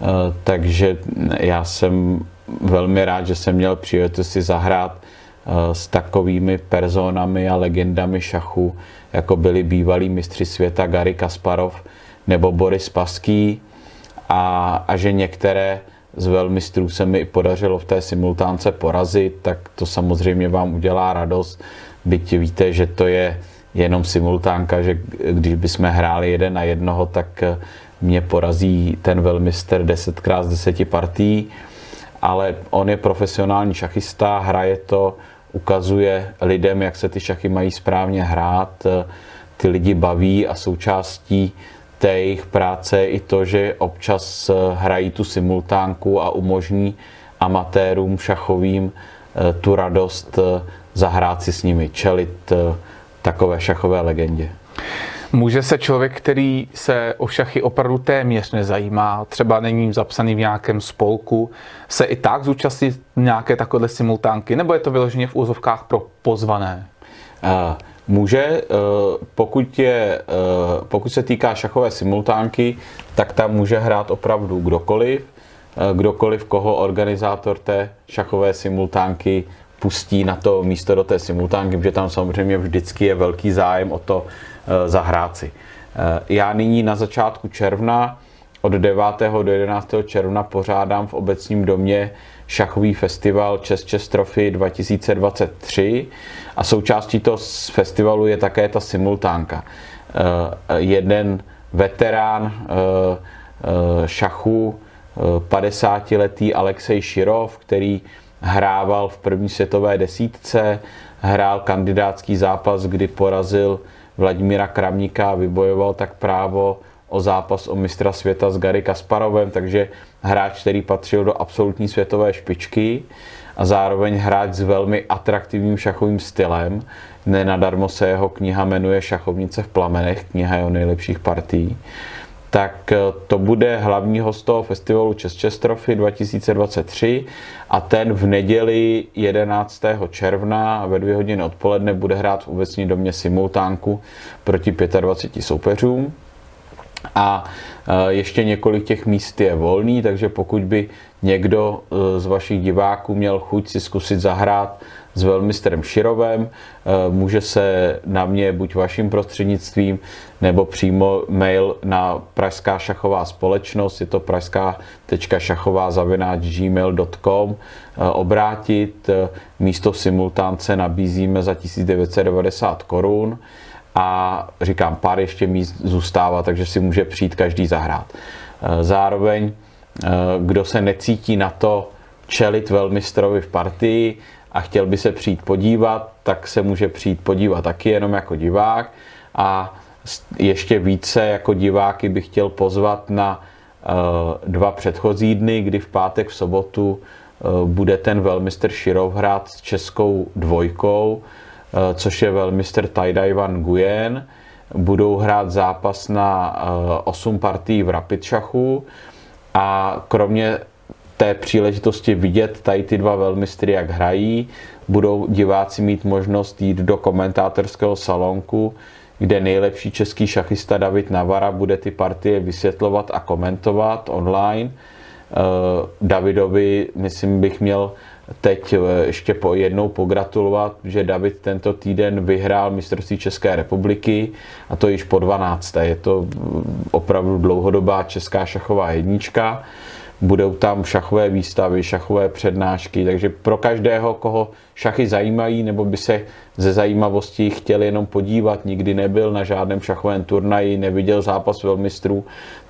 Eh, takže já jsem velmi rád, že jsem měl příležitost si zahrát eh, s takovými personami a legendami šachu, jako byli bývalí mistři světa Gary Kasparov nebo Boris Paský, a, a že některé z velmistrů se mi podařilo v té simultánce porazit, tak to samozřejmě vám udělá radost. Byť víte, že to je jenom simultánka, že když bychom hráli jeden na jednoho, tak mě porazí ten velmistr 10x 10 partí, ale on je profesionální šachista, hraje to, ukazuje lidem, jak se ty šachy mají správně hrát, ty lidi baví a součástí té jejich práce je i to, že občas eh, hrají tu simultánku a umožní amatérům šachovým eh, tu radost eh, zahrát si s nimi, čelit takové šachové legendě. Může se člověk, který se o šachy opravdu téměř nezajímá, třeba není zapsaný v nějakém spolku, se i tak zúčastnit nějaké takové simultánky, nebo je to vyloženě v úzovkách pro pozvané? Uh, Může, eh, pokud, je, eh, pokud se týká šachové simultánky, tak tam může hrát opravdu kdokoliv, eh, kdokoliv, koho organizátor té šachové simultánky pustí na to místo do té simultánky, protože tam samozřejmě vždycky je velký zájem o to zahrát si. Já nyní na začátku června od 9. do 11. června pořádám v obecním domě šachový festival Čes Čes Trophy 2023 a součástí toho festivalu je také ta simultánka. Eh, jeden veterán eh, eh, šachu, 50-letý Alexej Širov, který hrával v první světové desítce, hrál kandidátský zápas, kdy porazil Vladimíra Kramníka a vybojoval tak právo o zápas o mistra světa s Gary Kasparovem, takže hráč, který patřil do absolutní světové špičky a zároveň hráč s velmi atraktivním šachovým stylem. Nenadarmo se jeho kniha jmenuje Šachovnice v plamenech, kniha jeho nejlepších partií. Tak eh, to bude hlavní host toho festivalu Čes Trophy 2023 a ten v neděli 11. června ve dvě hodiny odpoledne bude hrát v obecní domě simultánku proti 25 soupeřům a e, ještě několik těch míst je volný, takže pokud by někdo e, z vašich diváků měl chuť si zkusit zahrát s velmistrem Širovem, e, může se na mě buď vaším prostřednictvím nebo přímo mail na Pražská šachová společnost, je to pražská.šachová zavináč gmail.com obrátit. Místo simultánce nabízíme za 1990 korun a říkám, pár ještě míst zůstává, takže si může přijít každý zahrát. Zároveň, kdo se necítí na to čelit velmistrovi v partii a chtěl by se přijít podívat, tak se může přijít podívat taky jenom jako divák a ještě více jako diváky bych chtěl pozvat na e, dva předchozí dny, kdy v pátek, v sobotu bude ten velmistr Širov hrát s českou dvojkou, Eh, což je velmistr Taidai Van Nguyen. Budou hrát zápas na 8 eh, partí v rapid šachu a kromě té příležitosti vidět tady ty dva velmistry, jak hrají, budou diváci mít možnost jít do komentátorského salonku, kde nejlepší český šachista David Navara bude ty partie vysvětlovat a komentovat online. Eh, Davidovi, myslím, bych měl teď eh, ještě po jednou pogratulovat, že David tento týden vyhrál mistrovství České republiky a to již po 12. Je to mm, opravdu dlouhodobá česká šachová jednička. Budou tam šachové výstavy, šachové přednášky, takže pro každého, koho šachy zajímají nebo by se ze zajímavostí chtěl jenom podívat, nikdy nebyl na žádném šachovém turnaji, neviděl zápas velmistrů,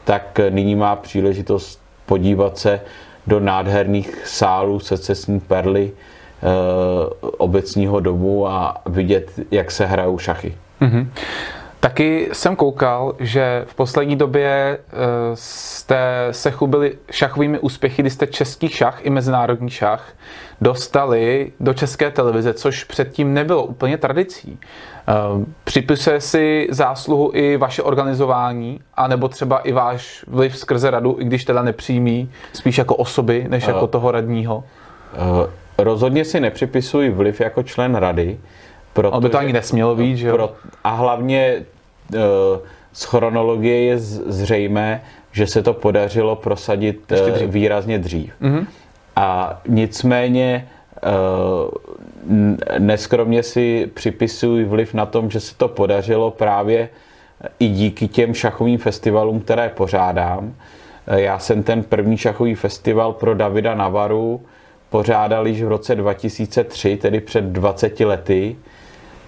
tak nyní má příležitost podívat se do nádherných sálů secesní perly e, obecního domu a vidět, jak se hrajou šachy. Mm-hmm. Taky jsem koukal, že v poslední době eh, jste se chlubili šachovými úspěchy, kdy jste český šach i mezinárodní šach dostali do české televize, což předtím nebylo úplně tradicí. Eh, připisuje si zásluhu i vaše organizování, anebo třeba i váš vliv skrze radu, i když teda nepřímý, spíš jako osoby, než jako toho radního? Rozhodně si nepřipisuji vliv jako člen rady, Protože, by to ani nesmělo být, že jo? A hlavně uh, z chronologie je zřejmé, že se to podařilo prosadit uh, dřív. výrazně dřív. Mm-hmm. A nicméně uh, neskromně si připisuji vliv na tom, že se to podařilo právě i díky těm šachovým festivalům, které pořádám. Já jsem ten první šachový festival pro Davida Navaru pořádal již v roce 2003, tedy před 20 lety.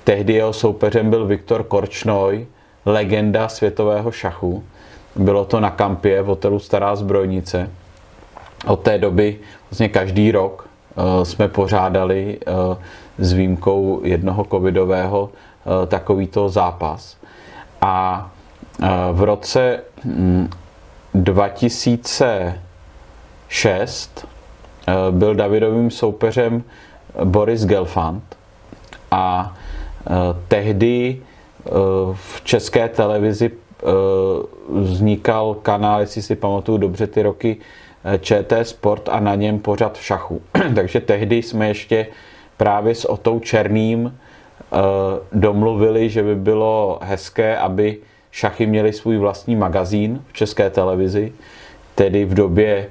Tehdy jeho soupeřem byl Viktor Korčnoj, legenda světového šachu. Bylo to na kampě v hotelu Stará zbrojnice. Od té doby vlastně každý rok uh, jsme pořádali uh, s výjimkou jednoho covidového uh, takovýto zápas. A v roce 2006 mm, byl Davidovým soupeřem Boris Gelfand a Eh, tehdy eh, v české televizi eh, vznikal kanál, jestli si pamatuju dobře ty roky, ČT Sport a na něm pořad v šachu. Takže tehdy jsme ještě právě s Otou Černým domluvili, že by bylo hezké, aby šachy měly svůj vlastní magazín v české televizi, tedy v době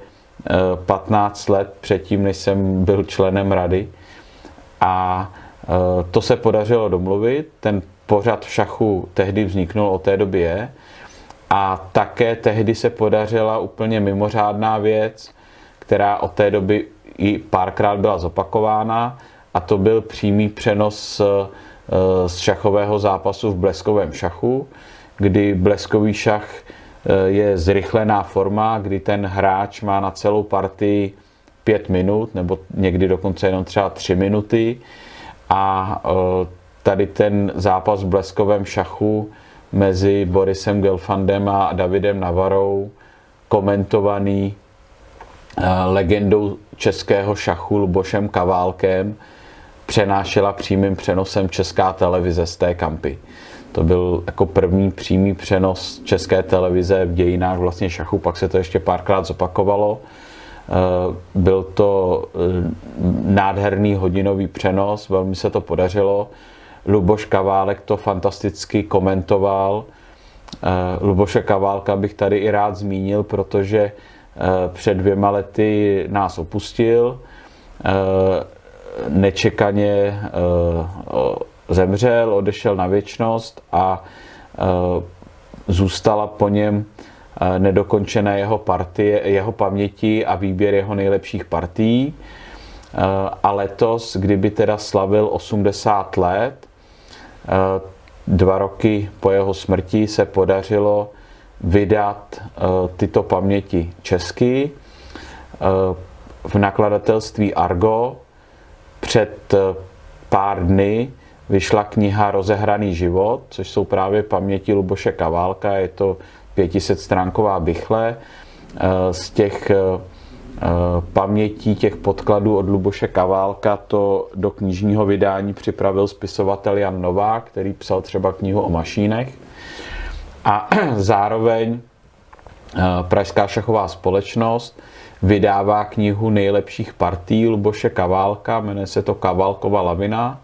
15 let předtím, než jsem byl členem rady. A Eh, to se podařilo domluvit, ten pořad v šachu tehdy vzniknul, od té doby je. A také tehdy se podařila úplně mimořádná věc, která od té doby i párkrát byla zopakována, a to byl přímý přenos z šachového zápasu v bleskovém šachu, kdy bleskový šach eh, je zrychlená forma, kdy ten hráč má na celou partii pět minut, nebo někdy dokonce jenom třeba tři minuty. A tady ten zápas v bleskovém šachu mezi Borisem Gelfandem a Davidem Navarou, komentovaný eh, legendou českého šachu Lubošem Kaválkem, přenášela přímým přenosem česká televize z té kampy. To byl jako první přímý přenos české televize v dějinách vlastně šachu, pak se to ještě párkrát zopakovalo. Eh, byl to eh, nádherný hodinový přenos, velmi se to podařilo. Luboš Kaválek to fantasticky komentoval. Eh, Luboše Kaválka bych tady i rád zmínil, protože před dvěma lety nás opustil. Nečekaně zemřel, odešel na věčnost a zůstala po něm nedokončené jeho, partie, jeho paměti a výběr jeho nejlepších partií. E, a letos, kdyby teda slavil 80 let, dva roky po jeho smrti se podařilo vydat tyto paměti česky v nakladatelství Argo před pár dny vyšla kniha Rozehraný život, což jsou právě paměti Luboše Kaválka, je to 500 stránková bychle. Eh, z těch eh, eh, pamětí těch podkladů od Luboše Kaválka to do knižního vydání připravil spisovatel Jan Novák, který psal třeba knihu o mašínech. A zároveň Pražská šachová společnost vydává knihu nejlepších partí Luboše Kaválka, jmenuje se to Kaválkova lavina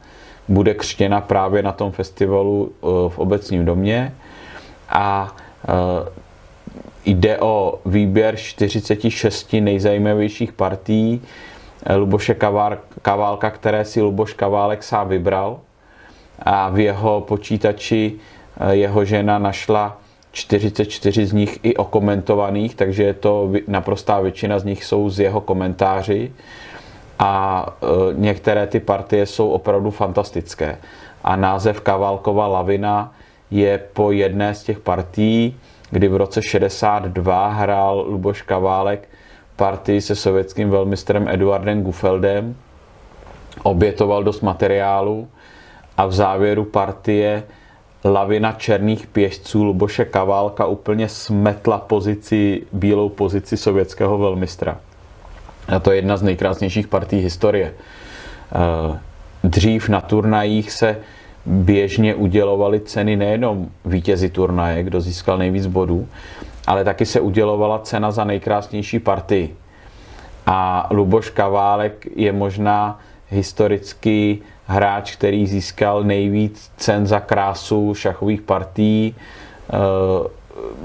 bude křtěna právě na tom festivalu v obecním domě a jde o výběr 46 nejzajímavějších partí eh, Luboše Kaválka, které si Luboš Kaválek sám vybral a v jeho počítači jeho žena našla 44 z nich i okomentovaných, takže je to naprostá většina z nich jsou z jeho komentáři a některé ty partie jsou opravdu fantastické. A název Kavalkova lavina je po jedné z těch partií, kdy v roce 62 hrál Luboš Kaválek partii se sovětským velmistrem Eduardem Gufeldem, obětoval dost materiálu a v závěru partie lavina černých pěšců Luboše Kaválka úplně smetla pozici, bílou pozici sovětského velmistra. A to je jedna z nejkrásnějších partí historie. Eh, dřív na turnajích se běžně udělovaly ceny nejenom vítězi turnaje, kdo získal nejvíc bodů, ale taky se udělovala cena za nejkrásnější partii. A Luboš Kaválek je možná historický hráč, který získal nejvíc cen za krásu šachových partií. Eh,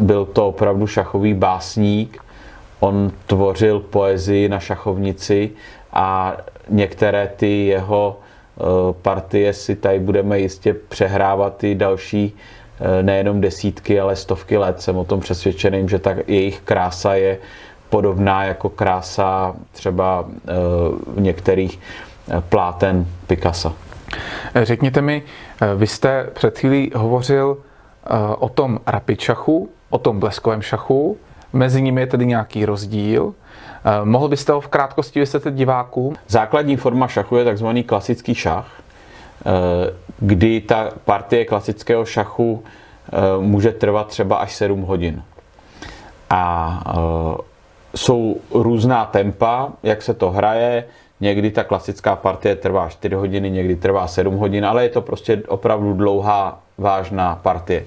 byl to opravdu šachový básník On tvořil poezii na šachovnici a některé ty jeho eh, partie si tady budeme jistě přehrávat i další eh, nejenom desítky, ale stovky let. Jsem o tom přesvědčený, že tak jejich krása je podobná jako krása třeba eh, některých pláten Picasso. Řekněte mi, vy jste před chvílí hovořil o tom rapid šachu, o tom bleskovém šachu, Mezi nimi je tedy nějaký rozdíl. Eh, mohl byste ho v krátkosti vysvětlit divákům? Základní forma šachu je takzvaný klasický šach, eh, kdy ta partie klasického šachu eh, může trvat třeba až 7 hodin. A jsou různá tempa, jak se to hraje. Někdy ta klasická partie trvá 4 hodiny, někdy trvá 7 hodin, ale je to prostě opravdu dlouhá, vážná partie.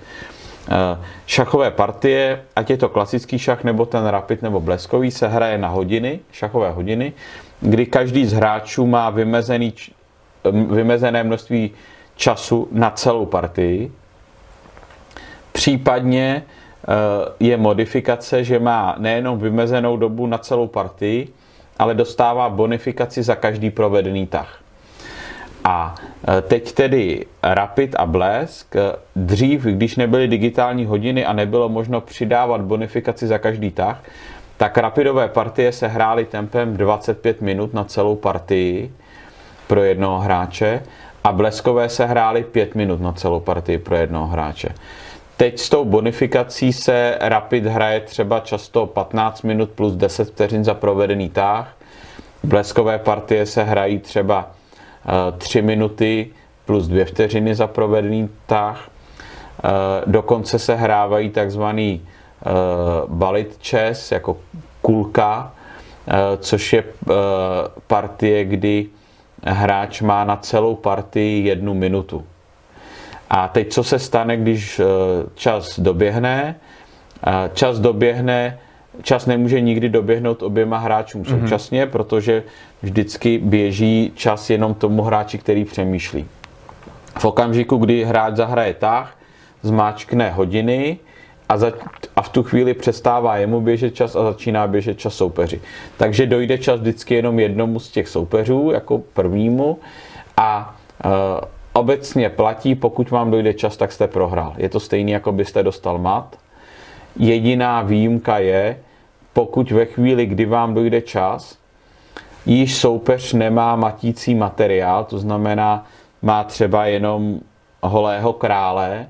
Eh, šachové partie, ať je to klasický šach, nebo ten rapid, nebo bleskový, se hraje na hodiny, šachové hodiny, kdy každý z hráčů má vymezený, vymezené množství času na celou partii. Případně eh, je modifikace, že má nejenom vymezenou dobu na celou partii, ale dostává bonifikaci za každý provedený tah. A e, teď tedy Rapid a Blesk. Dřív, když nebyly digitální hodiny a nebylo možno přidávat bonifikaci za každý tah, tak rapidové partie se hrály tempem 25 minut na celou partii pro jednoho hráče a bleskové se hrály 5 minut na celou partii pro jednoho hráče. Teď s tou bonifikací se Rapid hraje třeba často 15 minut plus 10 vteřin za provedený tah. Bleskové partie se hrají třeba 3 minuty plus 2 vteřiny za provedený tah. Dokonce se hrávají takzvaný balit chess jako kulka, což je partie, kdy hráč má na celou partii jednu minutu. A teď co se stane, když čas doběhne? Čas doběhne, čas nemůže nikdy doběhnout oběma hráčům mm-hmm. současně, protože vždycky běží čas jenom tomu hráči, který přemýšlí. V okamžiku, kdy hráč zahraje tah, zmáčkne hodiny a, za, a v tu chvíli přestává jemu běžet čas a začíná běžet čas soupeři. Takže dojde čas vždycky jenom jednomu z těch soupeřů, jako prvnímu a e, obecně platí, pokud vám dojde čas, tak jste prohrál. Je to stejný, jako byste dostal mat. Jediná výjimka je, pokud ve chvíli, kdy vám dojde čas, již soupeř nemá matící materiál, to znamená, má třeba jenom holého krále,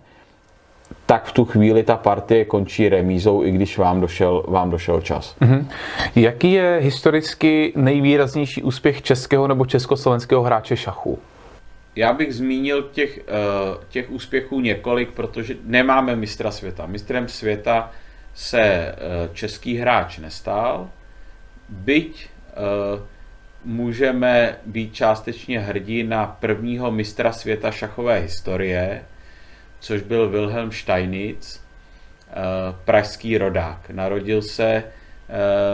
tak v tu chvíli ta partie končí remízou, i když vám došel, vám došel čas. Mm-hmm. Jaký je historicky nejvýraznější úspěch českého nebo československého hráče šachu? Já bych zmínil těch, eh, těch úspěchů několik, protože nemáme mistra světa. Mistrem světa se eh, český hráč nestál, byť eh, můžeme být částečně hrdí na prvního mistra světa šachové historie, což byl Wilhelm Steinitz, eh, pražský rodák. Narodil se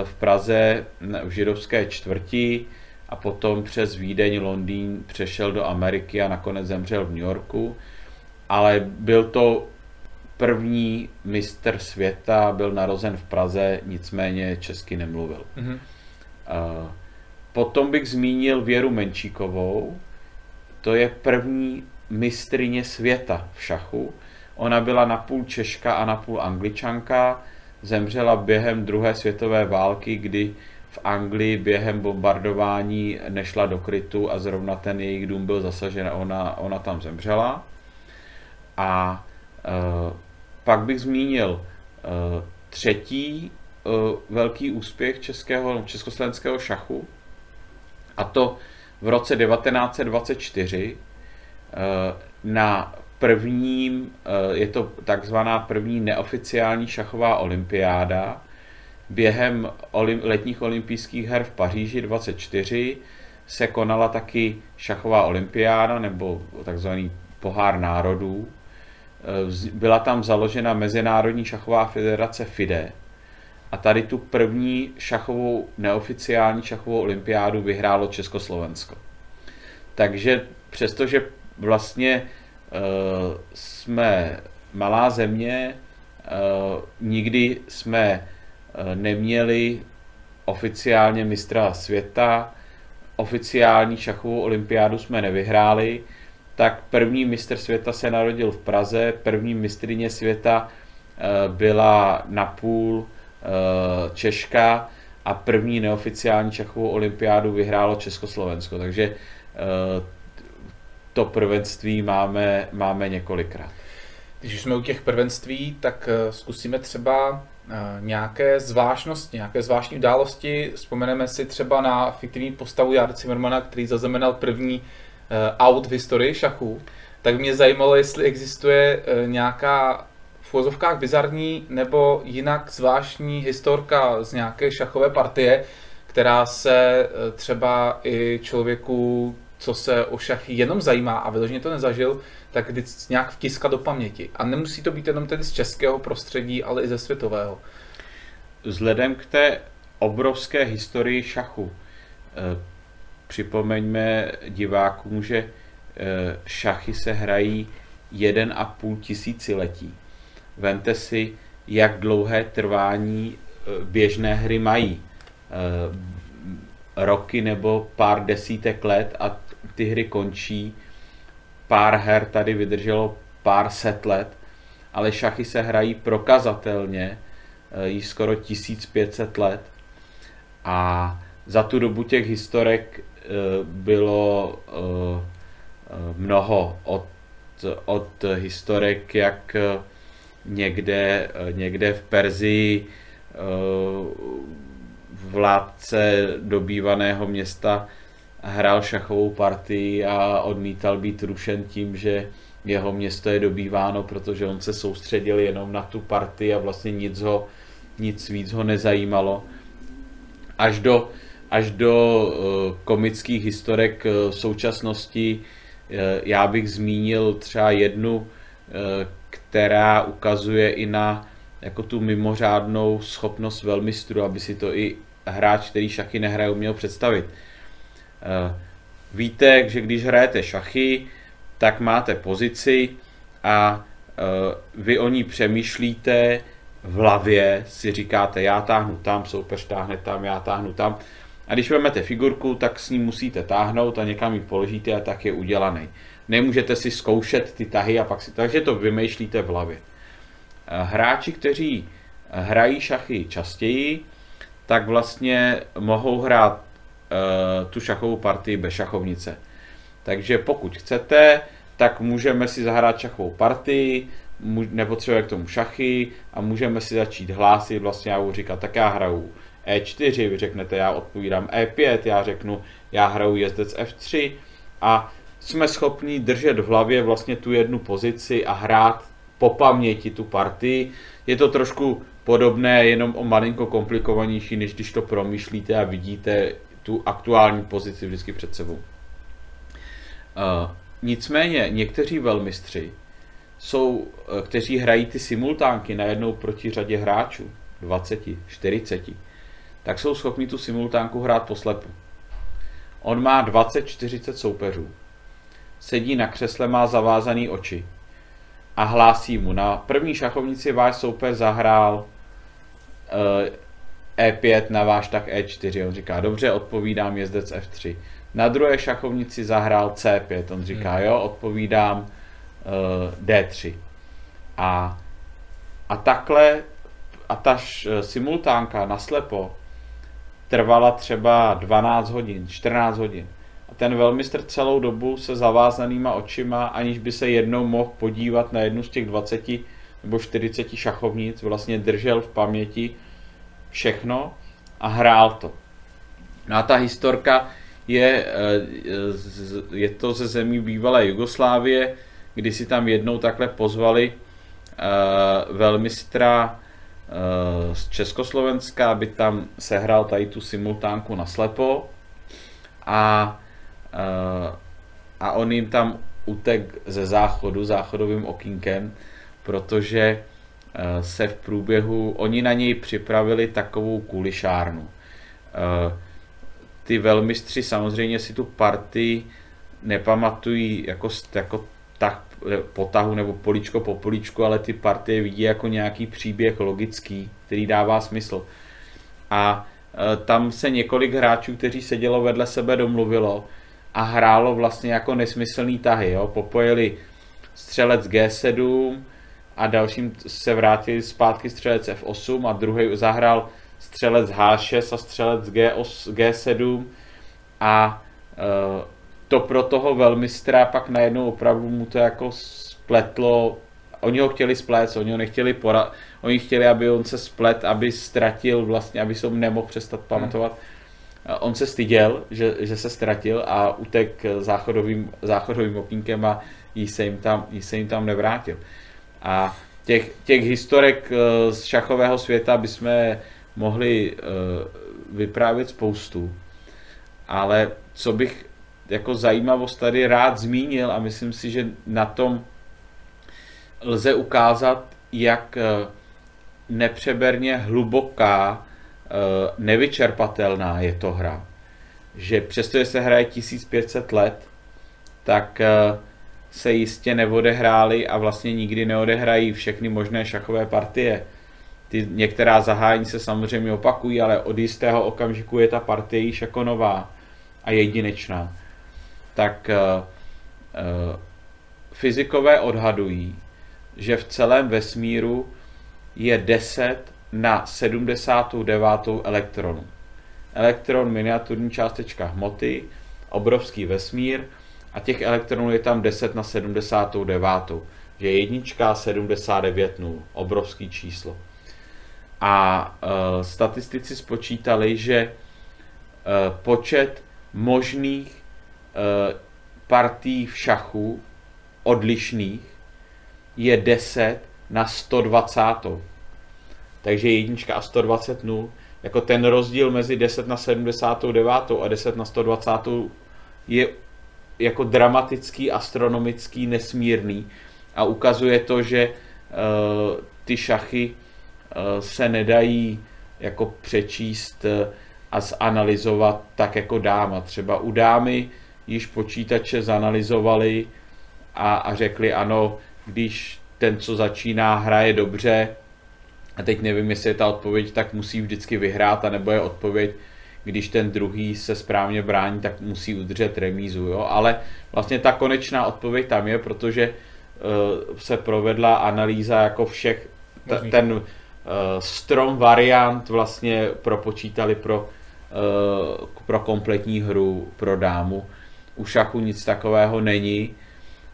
v Praze v židovské čtvrti a potom přes Vídeň, Londýn přešel do Ameriky a nakonec zemřel v New Yorku. Ale byl to první mistr světa, byl narozen v Praze, nicméně česky nemluvil. Mm-hmm. Potom bych zmínil Věru Menčíkovou, to je první mistrině světa v šachu. Ona byla napůl Češka a napůl Angličanka, zemřela během druhé světové války, kdy v Anglii během bombardování nešla do krytu a zrovna ten jejich dům byl zasažen a ona, ona tam zemřela. A uh, pak bych zmínil uh, třetí uh, velký úspěch českého, československého šachu, a to v roce 1924 uh, na prvním, je to takzvaná první neoficiální šachová olympiáda, během letních olympijských her v Paříži 24 se konala taky šachová olympiáda nebo takzvaný pohár národů, Eh, byla tam založena Mezinárodní šachová federace FIDE a tady tu první šachovou, neoficiální šachovou olympiádu vyhrálo Československo. Takže přestože vlastně uh, jsme malá země, uh, nikdy jsme uh, neměli oficiálně mistra světa, oficiální šachovou olympiádu jsme nevyhráli, tak první mistr světa se narodil v Praze, první mistrině světa eh, byla napůl eh, Češka a první neoficiální šachovou olympiádu vyhrálo Československo. Takže eh, to prvenství máme, máme několikrát. Když jsme u těch prvenství, tak zkusíme třeba nějaké zvláštnosti, nějaké zvláštní události. Vzpomeneme si třeba na fiktivní postavu Jarda Zimmermana, který zaznamenal první aut v historii šachu, tak mě zajímalo, jestli existuje eh, nějaká v úvozovkách bizarní nebo jinak zvláštní historka z nějaké šachové partie, která se eh, třeba i člověku, co se o šachy jenom zajímá a vyloženě to nezažil, tak nějak vtiska do paměti. A nemusí to být jenom tedy z českého prostředí, ale i ze světového. Vzhledem k té obrovské historii šachu, Připomeňme divákům, že e, šachy se hrají jeden a půl tisíciletí. Vente si, jak dlouhé trvání e, běžné hry mají. E, roky nebo pár desítek let a ty hry končí. Pár her tady vydrželo pár set let, ale šachy se hrají prokazatelně již skoro 1500 let a za tu dobu těch historek bylo mnoho od, od historek, jak někde, někde v Perzii vládce dobývaného města hrál šachovou partii a odmítal být rušen tím, že jeho město je dobýváno, protože on se soustředil jenom na tu partii a vlastně nic, ho, nic víc ho nezajímalo. Až do, až do uh, komických historek uh, současnosti uh, já bych zmínil třeba jednu, která ukazuje i na jako tu mimořádnou schopnost velmistru, aby si to i hráč, který šachy nehraje, uměl představit. Eh, víte, že když hrajete šachy, tak máte pozici a eh, vy o ní přemýšlíte v hlavě, si říkáte, já táhnu tam, soupeř táhne tam, já táhnu tam. A když vezmete figurku, tak s ní musíte táhnout a někam ji položíte a tak je udělaný. Nemůžete si zkoušet ty tahy a pak si, takže to vymýšlíte v hlavě. Eh, hráči, kteří hrají šachy častěji, tak vlastně mohou hrát uh, tu šachovou partii bez šachovnice. Takže pokud chcete, tak můžeme si zahrát šachovou partii, nepotřebujeme k tomu šachy a můžeme si začít hlásit, vlastně já budu říkat, tak já hraju E4, vy řeknete, já odpovídám E5, já řeknu, já hraju jezdec F3 a jsme schopni držet v hlavě vlastně tu jednu pozici a hrát po paměti tu partii. Je to trošku podobné, jenom o malinko komplikovanější, než když to promýšlíte a vidíte tu aktuální pozici vždycky před sebou. Uh, nicméně někteří velmistři jsou, uh, kteří hrají ty simultánky najednou proti řadě hráčů, 20, 40, tak jsou schopni tu simultánku hrát poslepu. On má 20-40 soupeřů. Sedí na křesle, má zavázaný oči a hlásí mu. Na první šachovnici váš soupeř zahrál E5 eh, e na váš tak E4. On říká, dobře, odpovídám jezdec F3. Na druhé šachovnici zahrál C5. On říká, hmm. jo, odpovídám uh, D3. A, a takhle, a ta eh, simultánka naslepo trvala třeba 12 hodin, 14 hodin. A ten velmistr celou dobu se zavázanýma očima, aniž by se jednou mohl podívat na jednu z těch 20 nebo 40 šachovnic, vlastně držel v paměti všechno a hrál to. No a ta historka je, eh, je to ze zemí bývalé Jugoslávie, kdy si tam jednou takhle pozvali eh, velmistra z Československa, aby tam sehrál tady tu simultánku na slepo a, a on jim tam utek ze záchodu záchodovým okýnkem, protože Eh, se v průběhu, oni na něj připravili takovou kulišárnu. Eh, ty velmistři samozřejmě si tu partii nepamatují jako, jako tak potahu nebo poličko po poličku, ale ty partie vidí jako nějaký příběh logický, který dává smysl. A eh, tam se několik hráčů, kteří sedělo vedle sebe, domluvilo a hrálo vlastně jako nesmyslný tahy. Jo? Popojili střelec G7, a dalším se vrátil zpátky střelec F8 a druhý zahrál střelec H6 a střelec G8, G7 a e, to pro toho velmistra pak najednou opravdu mu to jako spletlo, oni ho chtěli splet, oni ho nechtěli porad, oni chtěli, aby on se splet, aby ztratil vlastně, aby se nemohl přestat hmm. pamatovat. Hmm. On se styděl, že, že se ztratil a utek záchodovým, záchodovým opínkem a jí se jim tam, jí se jim tam nevrátil. A těch, těch historek eh, z šachového světa bychom mohli eh, vyprávět spoustu. Ale co bych jako zajímavost tady rád zmínil a myslím si, že na tom lze ukázat, jak eh, nepřeberně hluboká, nevyčerpatelná je to hra. Že přestože se hraje 1500 let, tak se jistě neodehrály a vlastně nikdy neodehrají všechny možné šachové partie. ty některá zahájení se samozřejmě opakují, ale od jistého okamžiku je ta partie již jako nová a jedinečná. Tak uh, uh, fyzikové odhadují, že v celém vesmíru je 10 na 79. elektronu. Elektron, miniaturní částečka hmoty, obrovský vesmír a těch elektronů je tam 10 na 79. Že jednička 79 nul, obrovský číslo. A e, statistici spočítali, že e, počet možných partí v šachu odlišných je 10 na 120. Takže jednička a 120 nul. Jako ten rozdíl mezi 10 na 79 a 10 na 120 je jako dramatický, astronomický, nesmírný. A ukazuje to, že uh, ty šachy uh, se nedají jako přečíst uh, a zanalizovat tak jako dáma. Třeba u dámy již počítače zanalizovali a, a řekli ano, když ten, co začíná, hraje dobře, a teď nevím, jestli je ta odpověď, tak musí vždycky vyhrát, anebo je odpověď, když ten druhý se správně brání, tak musí udržet remízu, jo? ale vlastně ta konečná odpověď tam je, protože uh, se provedla analýza jako všech, t- ten uh, strom variant vlastně propočítali pro, uh, pro kompletní hru pro dámu. U šachu nic takového není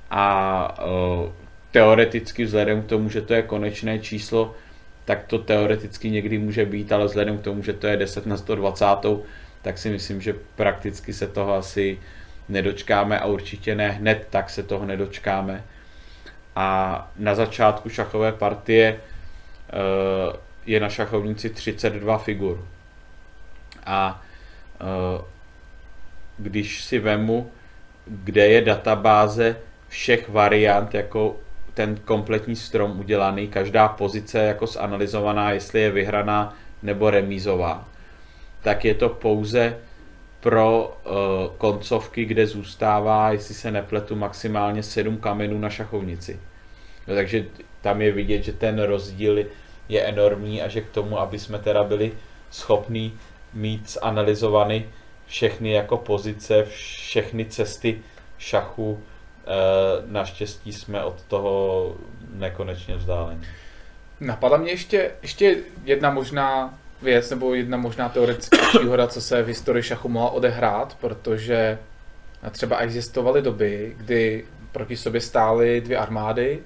a uh, teoreticky vzhledem k tomu, že to je konečné číslo, tak to teoreticky někdy může být, ale vzhledem k tomu, že to je 10 na 120, tak si myslím, že prakticky se toho asi nedočkáme a určitě ne hned tak se toho nedočkáme. A na začátku šachové partie uh, je na šachovnici 32 figur. A uh, když si vemu, kde je databáze všech variant, jako ten kompletní strom udělaný, každá pozice jako zanalizovaná, jestli je vyhraná nebo remízová, tak je to pouze pro uh, koncovky, kde zůstává, jestli se nepletu, maximálně 7 kamenů na šachovnici. No, takže tam je vidět, že ten rozdíl je enormní a že k tomu, aby jsme teda byli schopní mít zanalizovaný všechny jako pozice, všechny cesty šachu, Eh, naštěstí jsme od toho nekonečně vzdáleni. Napadla mě ještě, ještě jedna možná věc, nebo jedna možná teoretická výhoda, co se v historii šachu mohla odehrát, protože třeba existovaly doby, kdy proti sobě stály dvě armády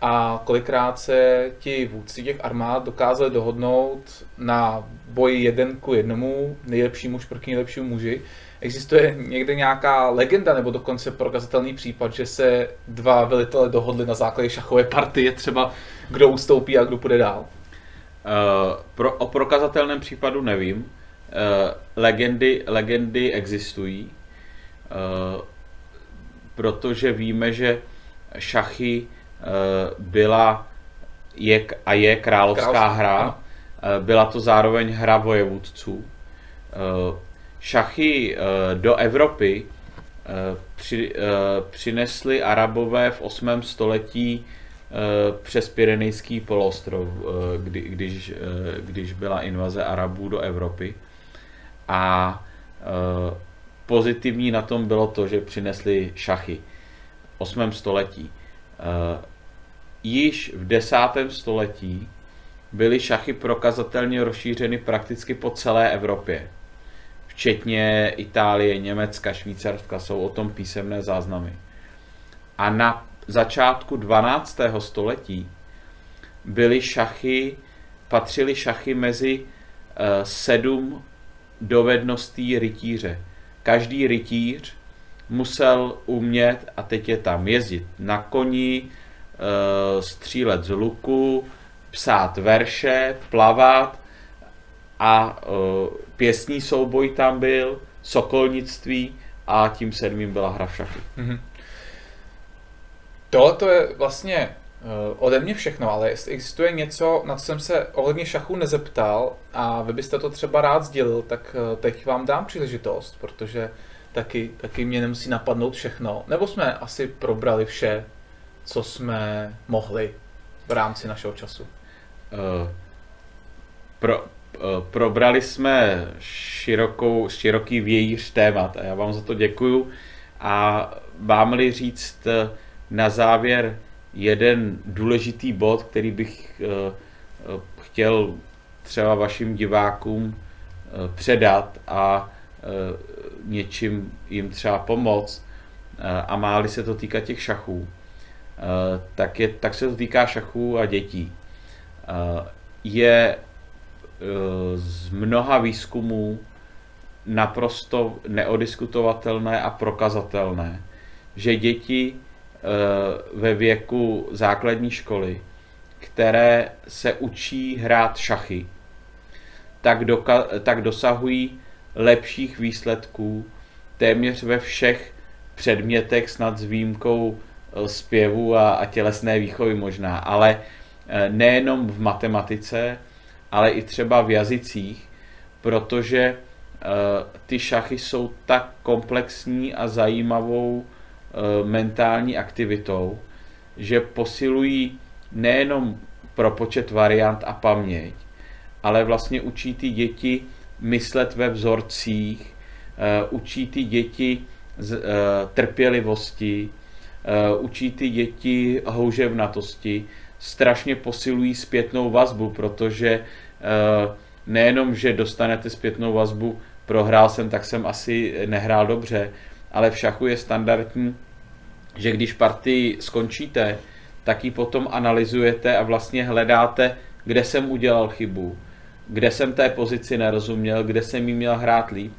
a kolikrát se ti vůdci těch armád dokázali dohodnout na boji jeden ku jednomu, nejlepší muž proti nejlepšímu muži, Existuje někde nějaká legenda nebo dokonce prokazatelný případ, že se dva velitele dohodli na základě šachové partie, třeba kdo ustoupí a kdo půjde dál? Uh, pro, o prokazatelném případu nevím. Uh, legendy, legendy existují, uh, protože víme, že šachy byla je, a je královská, královská hra. Uh, byla to zároveň hra vojevůdců. Uh, šachy eh, do Evropy eh, při, eh, přinesli Arabové v 8. století přes Pyrenejský poloostrov, kdy, když, když byla invaze Arabů do Evropy. A pozitivní na tom bylo to, že přinesli šachy v 8. století. Již v 10. století byly šachy prokazatelně rozšířeny prakticky po celé Evropě včetně Itálie, Německa, Švýcarska, jsou o tom písemné záznamy. A na začátku 12. století byly šachy, patřily šachy mezi uh, sedm dovedností rytíře. Každý rytíř musel umět, a teď je tam jezdit na koni, uh, střílet z luku, psát verše, plavat a uh, pěstní souboj tam byl, sokolnictví a tím sedmým byla hra v šachy. Mm-hmm. Tohle to je vlastně uh, ode mě všechno, ale jestli existuje něco, na co jsem se ohledně šachu nezeptal a vy byste to třeba rád sdělil, tak teď vám dám příležitost, protože taky, taky mě nemusí napadnout všechno. Nebo jsme asi probrali vše, co jsme mohli v rámci našeho času? Uh, pro, probrali jsme širokou, široký vějíř témat a já vám za to děkuju. A mám-li říct na závěr jeden důležitý bod, který bych chtěl třeba vašim divákům předat a něčím jim třeba pomoct, a má-li se to týkat těch šachů, tak, je, tak se to týká šachů a dětí. Je z mnoha výzkumů naprosto neodiskutovatelné a prokazatelné, že děti ve věku základní školy, které se učí hrát šachy, tak, doka- tak dosahují lepších výsledků téměř ve všech předmětech, snad s výjimkou eh, zpěvu a, a tělesné výchovy možná, ale eh, nejenom v matematice, ale i třeba v jazycích, protože eh, ty šachy jsou tak komplexní a zajímavou mentální aktivitou, že posilují nejenom pro počet variant a paměť, ale vlastně učí ty děti myslet ve vzorcích, eh, učí ty děti uh, trpělivosti, uh, učí ty děti houževnatosti, strašně posilují zpětnou vazbu, protože nejenom, že dostanete zpětnou vazbu, prohrál jsem, tak jsem asi nehrál dobře, ale v šachu je standardní, že když partii skončíte, tak ji potom analyzujete a vlastně hledáte, kde jsem udělal chybu, kde jsem té pozici nerozuměl, kde jsem jí měl hrát líp,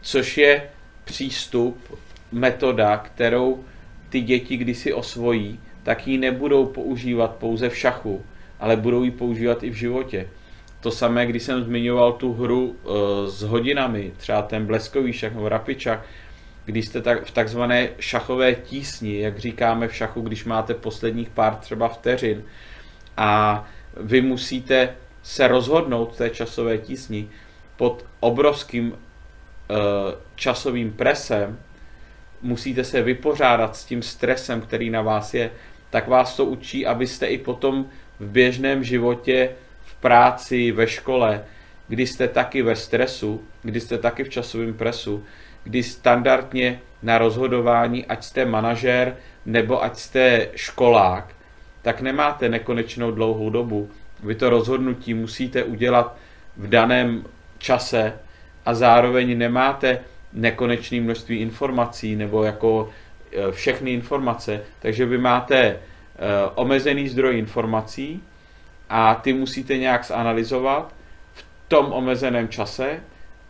což je přístup, metoda, kterou ty děti, když si osvojí, tak ji nebudou používat pouze v šachu, ale budou ji používat i v životě. To samé, když jsem zmiňoval tu hru uh, s hodinami, třeba ten bleskový šach nebo rapičak, když jste tak, v takzvané šachové tísni, jak říkáme v šachu, když máte posledních pár třeba vteřin a vy musíte se rozhodnout té časové tísni pod obrovským uh, časovým presem, musíte se vypořádat s tím stresem, který na vás je, tak vás to učí, abyste i potom v běžném životě, v práci, ve škole, kdy jste taky ve stresu, kdy jste taky v časovém presu, kdy standardně na rozhodování, ať jste manažer nebo ať jste školák, tak nemáte nekonečnou dlouhou dobu. Vy to rozhodnutí musíte udělat v daném čase a zároveň nemáte nekonečné množství informací nebo jako e, všechny informace, takže vy máte e, omezený zdroj informací a ty musíte nějak zanalizovat v tom omezeném čase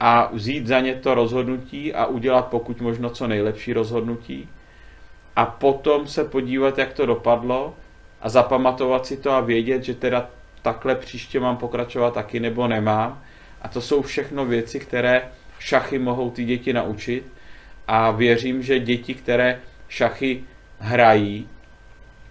a vzít za ně to rozhodnutí a udělat pokud možno co nejlepší rozhodnutí a potom se podívat, jak to dopadlo a zapamatovat si to a vědět, že teda takhle příště mám pokračovat taky nebo nemám. A to jsou všechno věci, které šachy mohou ty děti naučit a věřím, že děti, které šachy hrají,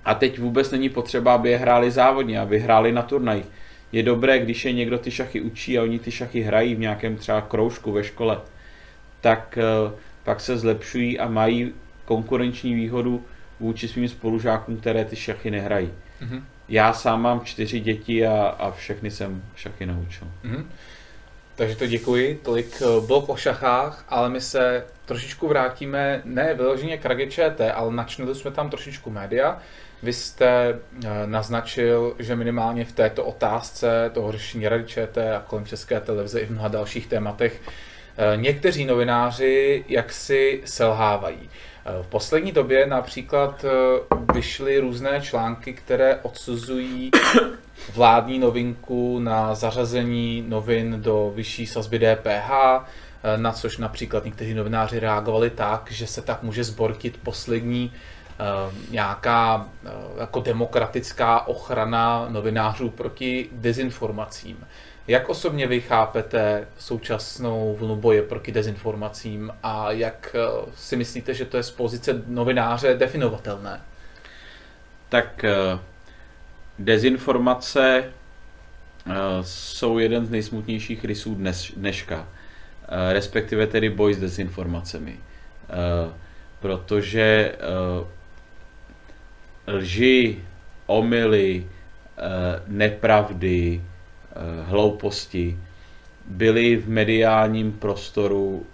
a teď vůbec není potřeba, aby je hráli závodně, aby hráli na turnajích. Je dobré, když je někdo ty šachy učí a oni ty šachy hrají v nějakém třeba kroužku ve škole, tak eh, pak se zlepšují a mají konkurenční výhodu vůči svým spolužákům, které ty šachy nehrají. Mm-hmm. Já sám mám čtyři děti a, a všechny jsem šachy naučil. Mm-hmm. Takže to děkuji, tolik eh, blok o šachách, ale my se trošičku vrátíme, ne vyloženě k Ragi ČT, ale načnuli jsme tam trošičku média. Vy jste eh, naznačil, že minimálně v této otázce toho řešení Rady ČT a kolem České televize i v mnoha dalších tématech eh, někteří novináři jaksi selhávají. V poslední době například vyšly různé články, které odsuzují vládní novinku na zařazení novin do vyšší sazby DPH, eh, na což například někteří novináři reagovali tak, že se tak může zbortit poslední eh, nějaká eh, jako demokratická ochrana novinářů proti dezinformacím. Jak osobně vy chápete současnou vlnu boje proti dezinformacím a jak si myslíte, že to je z pozice novináře definovatelné? Tak Dezinformace eh, jsou jeden z nejsmutnějších rysů dnes, dneška, eh, respektive tedy boj s dezinformacemi. Eh, protože lži, omily, nepravdy, hlouposti byly v mediálním prostoru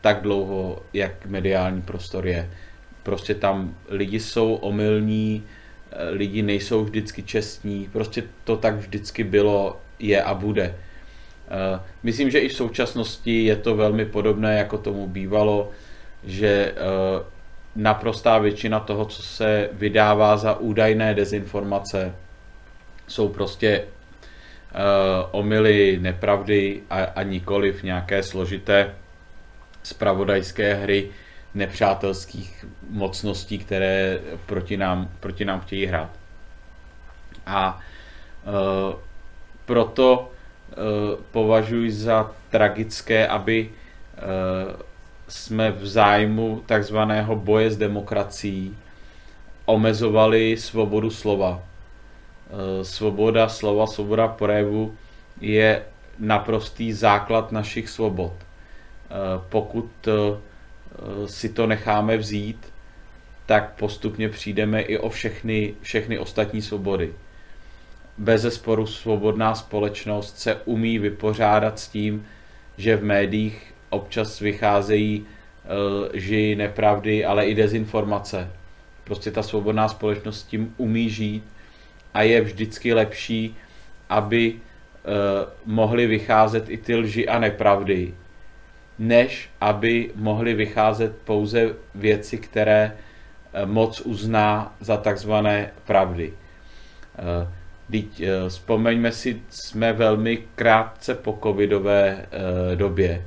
tak dlouho, jak mediální prostor je. Prostě tam lidi jsou omylní, lidi nejsou vždycky čestní, prostě to tak vždycky bylo, je a bude. Myslím, že i v současnosti je to velmi podobné, jako tomu bývalo, že naprostá většina toho, co se vydává za údajné dezinformace, jsou prostě omily, nepravdy a, a nikoliv nějaké složité spravodajské hry nepřátelských mocností, které proti nám, proti nám chtějí hrát. A uh, proto uh, považuji za tragické, aby jsme v zájmu takzvaného boje s demokracií omezovali svobodu slova. E, svoboda slova, svoboda projevu je naprostý základ našich svobod. E, pokud e, si to necháme vzít, tak postupně přijdeme i o všechny, všechny ostatní svobody. Bez zesporu svobodná společnost se umí vypořádat s tím, že v médiích občas vycházejí lži, nepravdy, ale i dezinformace. Prostě ta svobodná společnost tím umí žít a je vždycky lepší, aby uh, mohly vycházet i ty lži a nepravdy, než aby mohly vycházet pouze věci, které uh, moc uzná za takzvané pravdy. Teď, vzpomeňme si, jsme velmi krátce po covidové době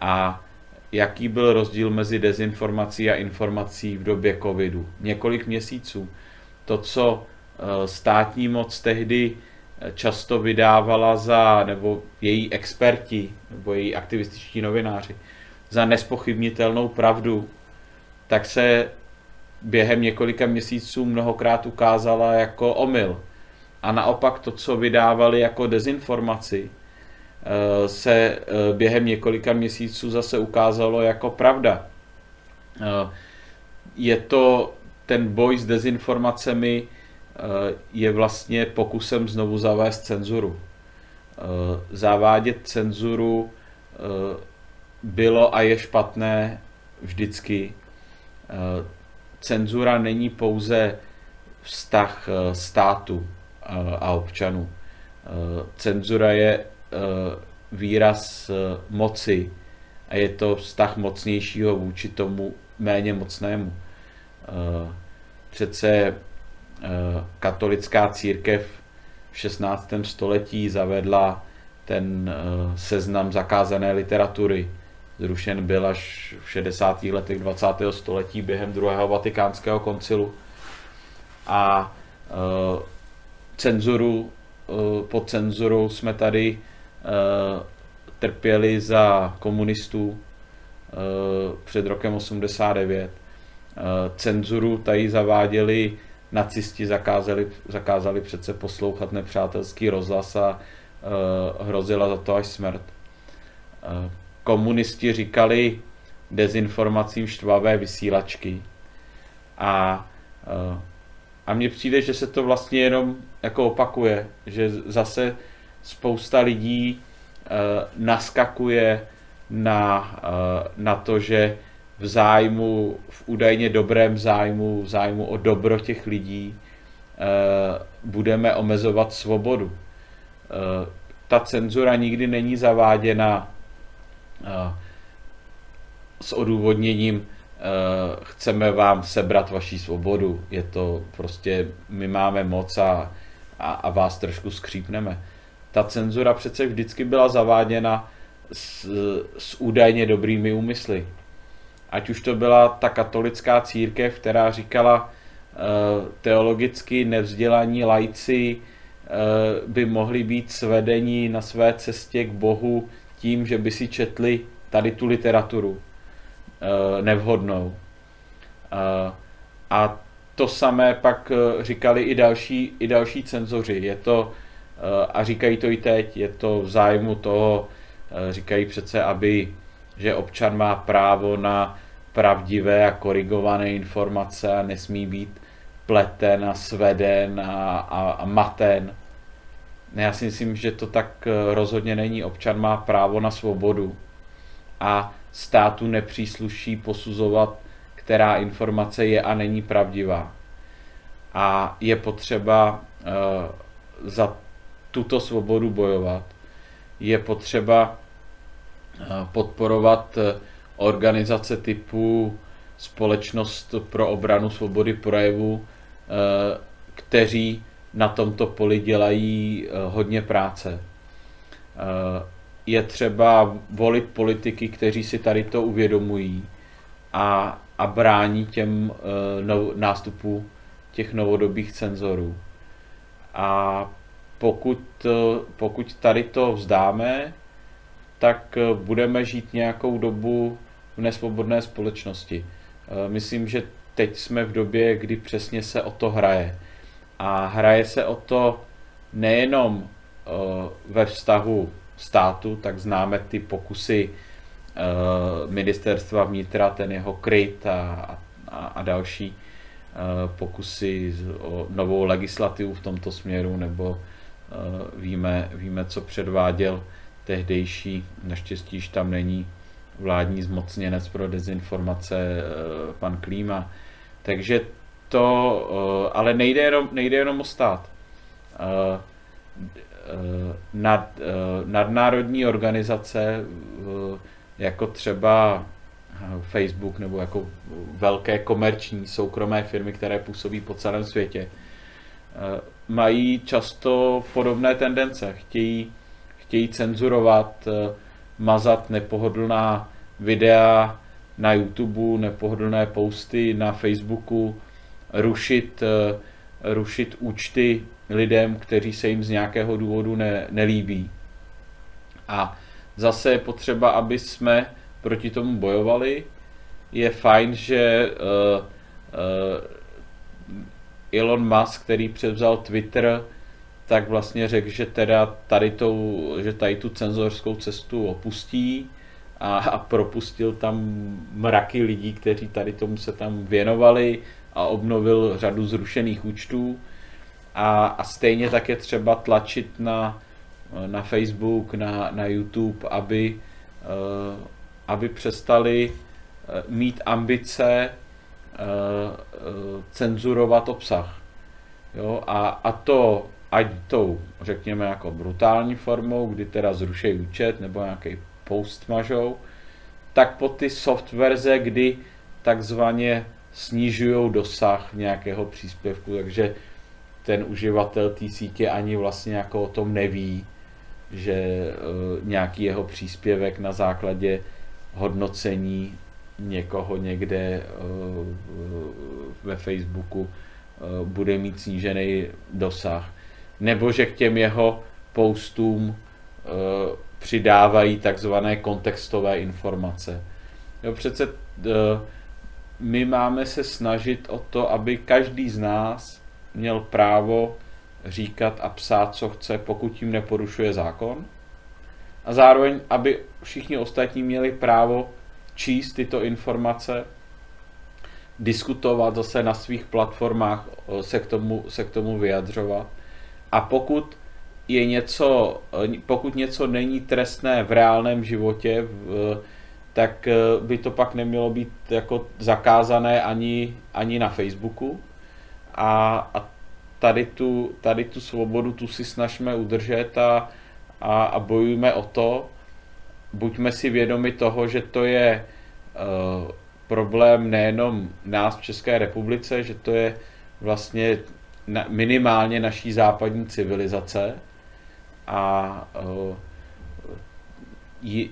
a jaký byl rozdíl mezi dezinformací a informací v době covidu. Několik měsíců. To, co eh, státní moc tehdy eh, často vydávala za, nebo její experti, nebo její aktivističtí novináři, za nespochybnitelnou pravdu, tak se během několika měsíců mnohokrát ukázala jako omyl. A naopak to, co vydávali jako dezinformaci, Eh, se eh, během několika měsíců zase ukázalo jako pravda. Eh, je to ten boj s dezinformacemi je vlastně pokusem znovu zavést cenzuru. Zavádět cenzuru bylo a je špatné vždycky. Cenzura není pouze vztah státu a občanů. Cenzura je Eh, výraz eh, moci a je to vztah mocnějšího vůči tomu méně mocnému. Eh, přece katolická církev v 16. století zavedla ten seznam zakázané literatury. Zrušen byl až v 60. letech 20. století během druhého vatikánského koncilu. A cenzuru, pod cenzurou jsme tady Eh, trpěli za komunistů eh, před rokem 89. Eh, cenzuru tady zaváděli nacisti, zakázali, zakázali přece poslouchat nepřátelský rozhlas a hrozila za to až smrt. Komunisti říkali dezinformacím štvavé vysílačky a a mně přijde, že se to vlastně jenom jako opakuje, že zase spousta lidí uh, naskakuje na, uh, na to, že v zájmu, v údajně dobrém zájmu, v zájmu o dobro těch lidí uh, budeme omezovat svobodu. Uh, ta cenzura nikdy není zaváděna uh, s odůvodněním chceme vám sebrat vaši svobodu. Je to prostě, my máme moc a, a, a vás trošku skřípneme ta cenzura přece vždycky byla zaváděna s, s údajně dobrými úmysly. Ať už to byla ta katolická církev, která říkala uh, teologicky nevzdělaní lajci uh, by mohli být svedení na své cestě k Bohu tím, že by si četli tady tu literaturu uh, nevhodnou. A to samé pak říkali i další, i další cenzoři. Je to Eh, a říkají to i teď, je to v zájmu toho, eh, říkají přece, aby, že občan má právo na pravdivé a korigované informace a nesmí být pleten a sveden a, a, a maten. já si myslím, že to tak rozhodně není. Občan má právo na svobodu a státu nepřísluší posuzovat, která informace je a není pravdivá. A je potřeba za tuto svobodu bojovat. Je potřeba podporovat organizace typu Společnost pro obranu svobody projevu, eh, kteří na tomto poli dělají eh, hodně práce. Je třeba volit politiky, kteří si tady to uvědomují a, a brání těm nástupu těch novodobých cenzorů. A pokud, pokud tady to vzdáme, tak budeme žít nějakou dobu v nesvobodné společnosti. Eh, myslím, že teď jsme v době, kdy přesně se o to hraje. A hraje se o to nejenom eh, ve vztahu státu, tak známe ty pokusy eh, ministerstva vnitra, ten jeho kryt a, a, a další pokusy o novou legislativu v tomto směru, nebo víme, víme, co předváděl tehdejší, naštěstí již tam není vládní zmocněnec pro dezinformace eh, pan Klíma. Takže to, eh, ale nejde jenom, nejde jenom o stát. Eh, nad, nadnárodní organizace, jako třeba Facebook nebo jako velké komerční soukromé firmy, které působí po celém světě, mají často podobné tendence. Chtějí, chtějí cenzurovat mazat nepohodlná videa na YouTube, nepohodlné posty na Facebooku, rušit, eh, rušit účty lidem, kteří se jim z nějakého důvodu ne, nelíbí. A zase je potřeba, aby jsme proti tomu bojovali. Je fajn, že uh, uh, Elon Musk, který převzal Twitter, tak vlastně řekl, že teda tady, tou, že tady tu cenzorskou cestu opustí a, a propustil tam mraky lidí, kteří tady tomu se tam věnovali a obnovil řadu zrušených účtů. A, a stejně tak je třeba tlačit na, na Facebook, na, na YouTube, aby, uh, aby přestali uh, mít ambice uh, cenzurovat obsah. Jo? A, a to ať tou, řekněme, jako brutální formou, kdy teda zrušejí účet nebo nějaký post mažou, tak po ty soft verze, kdy takzvaně snižují dosah nějakého příspěvku, takže ten uživatel té sítě ani vlastně jako o tom neví, že uh, nějaký jeho příspěvek na základě hodnocení někoho někde uh, ve Facebooku bude mít snížený dosah nebo že k těm jeho postům e, přidávají takzvané kontextové informace. Jo, přece e, my máme se snažit o to, aby každý z nás měl právo říkat a psát, co chce, pokud tím neporušuje zákon. A zároveň, aby všichni ostatní měli právo číst tyto informace, diskutovat zase na svých platformách, se k tomu, se k tomu vyjadřovat. A pokud je něco, pokud něco není trestné v reálném životě, v, tak eh, by to pak nemělo být jako zakázané ani, ani na Facebooku. A, a tady, tu, tady tu svobodu tu si snažíme udržet a, a, a bojujeme o to. Buďme si vědomi toho, že to je uh, problém nejenom nás v České republice, že to je vlastně na, minimálně naší západní civilizace a uh,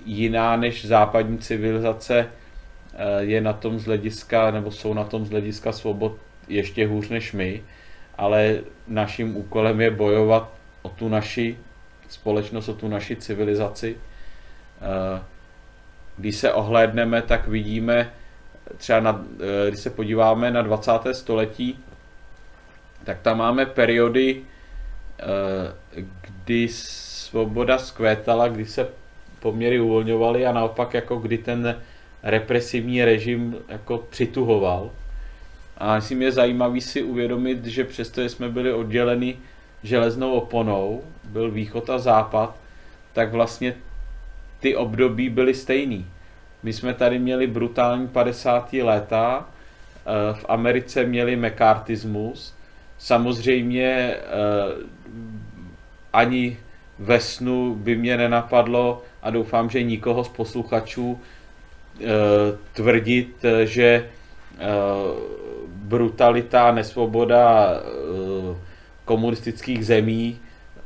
jiná než západní civilizace uh, je na tom z hlediska, nebo jsou na tom z hlediska svobod ještě hůř než my, ale naším úkolem je bojovat o tu naši společnost, o tu naši civilizaci. Uh, když se ohlédneme, tak vidíme, třeba na, když se podíváme na 20. století, tak tam máme periody, eh, kdy svoboda zkvétala, kdy se poměry uvolňovaly a naopak jako kdy ten represivní režim jako přituhoval. A myslím je zajímavý si uvědomit, že přesto jsme byli odděleni železnou oponou, byl východ a západ, tak vlastně ty období byly stejný. My jsme tady měli brutální 50. léta, eh, v Americe měli mekartismus, samozřejmě eh, ani ve snu by mě nenapadlo a doufám, že nikoho z posluchačů eh, tvrdit, že brutalita, nesvoboda komunistických zemí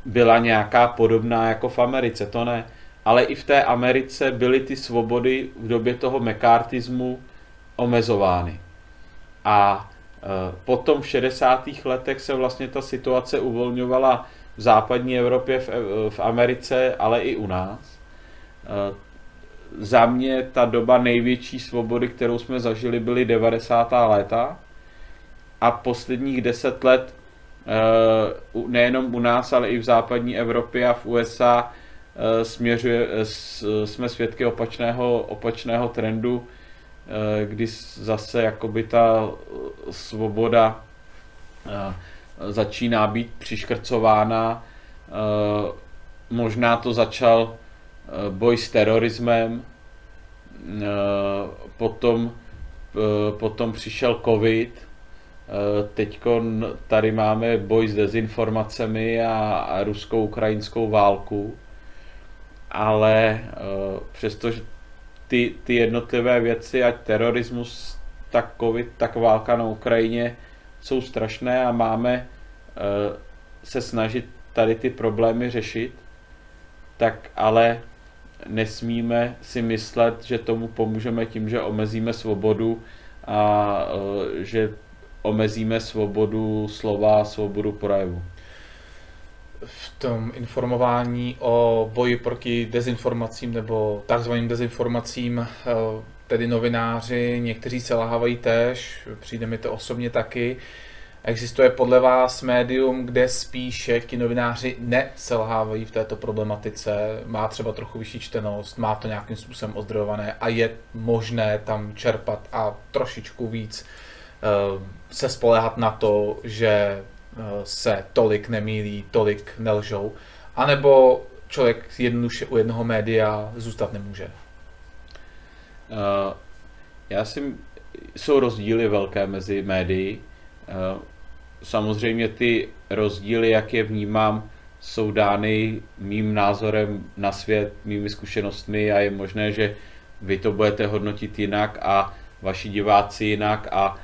byla nějaká podobná jako v Americe, to ne. Ale i v té Americe byly ty svobody v době toho mekartismu omezovány. A potom v 60. letech se vlastně ta situace uvolňovala v západní Evropě, v, Americe, ale i u nás. E, za mě ta doba největší svobody, kterou jsme zažili, byly 90. léta a posledních 10 let nejenom u nás, ale i v západní Evropě a v USA směřuje, jsme svědky opačného, opačného trendu, Eh, kdy zase jakoby ta eh, svoboda eh, začíná být přiškrcována. Možná to začal boj s terorismem, potom, potom přišel covid, teď tady máme boj s dezinformacemi a, a rusko-ukrajinskou válku, ale přestože ty, ty jednotlivé věci, ať terorismus, tak covid, tak válka na Ukrajině, jsou strašné a máme uh, se snažit tady ty problémy řešit, tak ale nesmíme si myslet, že tomu pomůžeme tím, že omezíme svobodu a uh, že omezíme svobodu slova a svobodu projevu v tom informování o boji proti dezinformacím nebo takzvaným dezinformacím, eh, tedy novináři, někteří se lahávají též, přijde mi to osobně taky. Existuje podle vás médium, kde spíše ti novináři neselhávají v této problematice, má třeba trochu vyšší čtenost, má to nějakým způsobem ozdrojované a je možné tam čerpat a trošičku víc uh, se spolehat na to, že Eh, se tolik nemýlí, tolik nelžou, anebo člověk jednoduše u jednoho média zůstat nemůže? Uh, já si, jsou rozdíly velké mezi médií. Uh, samozřejmě ty rozdíly, jak je vnímám, jsou dány mým názorem na svět, mými zkušenostmi a je možné, že vy to budete hodnotit jinak a vaši diváci jinak a,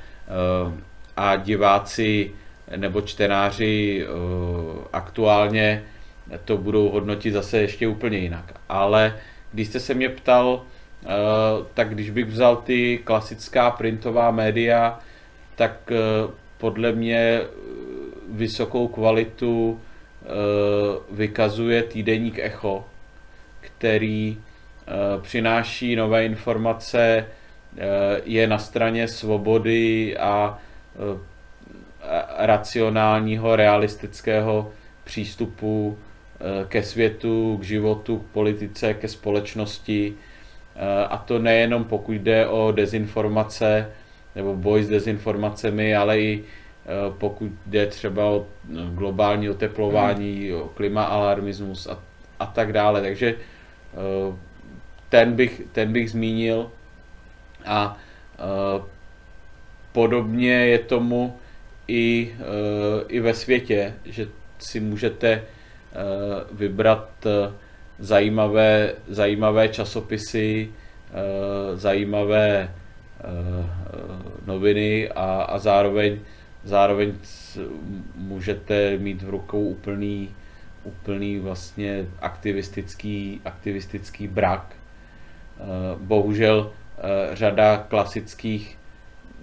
a diváci nebo čtenáři eh, aktuálně to budou hodnotit zase ještě úplně jinak. Ale když jste se mě ptal, eh, tak když bych vzal ty klasická printová média, tak eh, podle mě vysokou kvalitu vykazuje týdeník Echo, který přináší nové informace, je na straně svobody a racionálního, realistického přístupu eh, ke světu, k životu, k politice, ke společnosti. Eh, a to nejenom pokud jde o dezinformace nebo boj s dezinformacemi, ale i eh, pokud jde třeba o globální oteplování, hmm. o klimaalarmismus a, a tak dále. Takže ten bych, ten bych zmínil a podobně je tomu i, eh, i ve světě, že si můžete eh, vybrat eh, zajímavé, zajímavé časopisy, zajímavé noviny a, a zároveň, zároveň můžete mít v rukou úplný, úplný vlastně aktivistický, aktivistický brak. Bohužel řada klasických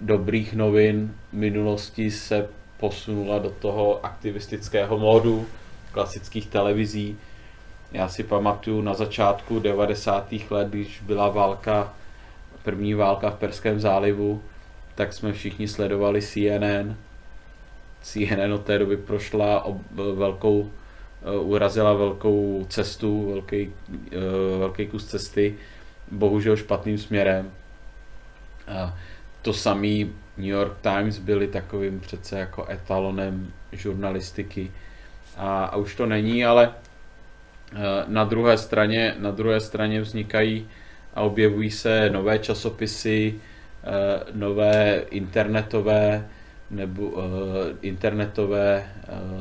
dobrých novin minulosti se posunula do toho aktivistického módu klasických televizí. Já si pamatuju na začátku 90. let, když byla válka, první válka v Perském zálivu, tak jsme všichni sledovali CNN. CNN od té doby prošla velkou, eh, urazila velkou cestu, velký, eh, velký kus cesty, bohužel špatným směrem. To samý New York Times byli takovým přece jako etalonem žurnalistiky. A, a už to není, ale na druhé straně, na druhé straně vznikají a objevují se nové časopisy, nové internetové nebo internetové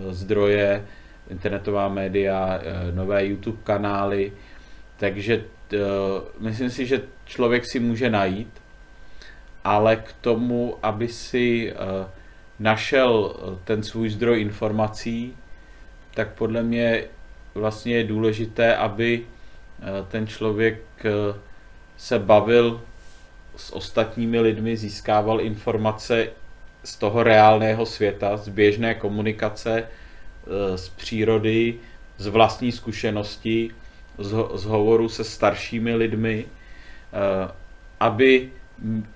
zdroje, internetová média, nové YouTube kanály, takže myslím si, že člověk si může najít, ale k tomu, aby si našel ten svůj zdroj informací, tak podle mě vlastně je důležité, aby eh, ten člověk eh, se bavil s ostatními lidmi, získával informace z toho reálného světa, z běžné komunikace, eh, z přírody, z vlastní zkušenosti, z, hovoru se staršími lidmi, aby,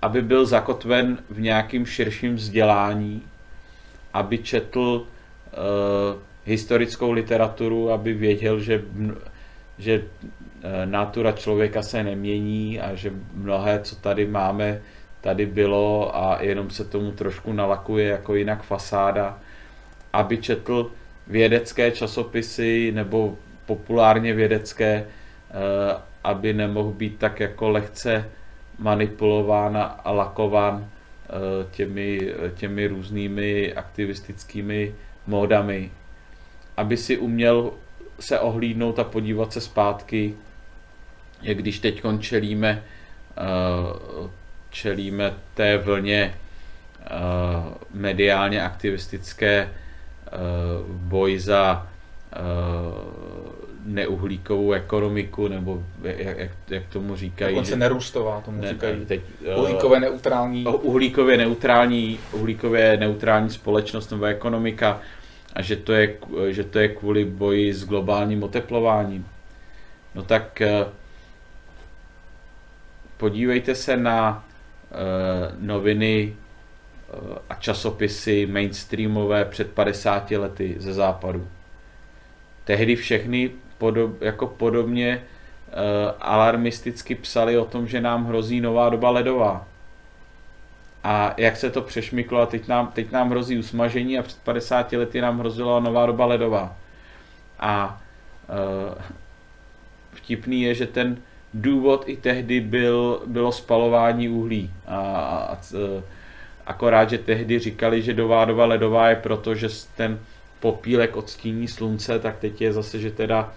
aby byl zakotven v nějakým širším vzdělání, aby četl historickou literaturu, aby věděl, že, že e, natura člověka se nemění a že mnohé, co tady máme, tady bylo a jenom se tomu trošku nalakuje jako jinak fasáda, aby četl vědecké časopisy nebo populárně vědecké, e, aby nemohl být tak jako lehce manipulován a lakován e, těmi, těmi různými aktivistickými módami. Aby si uměl se ohlídnout a podívat se zpátky, jak když teď čelíme, eh, čelíme té vlně eh, mediálně aktivistické eh, boj za neuhlíkovou ekonomiku, nebo jak, jak, jak tomu říkají. Dokonce nerůstová, tomu ne, říkají. Teď, uhlíkově neutrální. Uhlíkově neutrální, uhlíkově neutrální společnost nebo ekonomika a že to je, že to je kvůli boji s globálním oteplováním. No tak eh, podívejte se na eh, noviny eh, a časopisy mainstreamové před 50 lety ze západu. Tehdy všechny podob, jako podobně alarmisticky psali o tom, že nám hrozí nová doba ledová a jak se to přešmyklo a teď nám, teď nám hrozí usmažení a před 50 lety nám hrozila nová doba ledová. A e, vtipný je, že ten důvod i tehdy byl, bylo spalování uhlí. A, a, a e, akorát, že tehdy říkali, že nová doba ledová je proto, že ten popílek odstíní slunce, tak teď je zase, že teda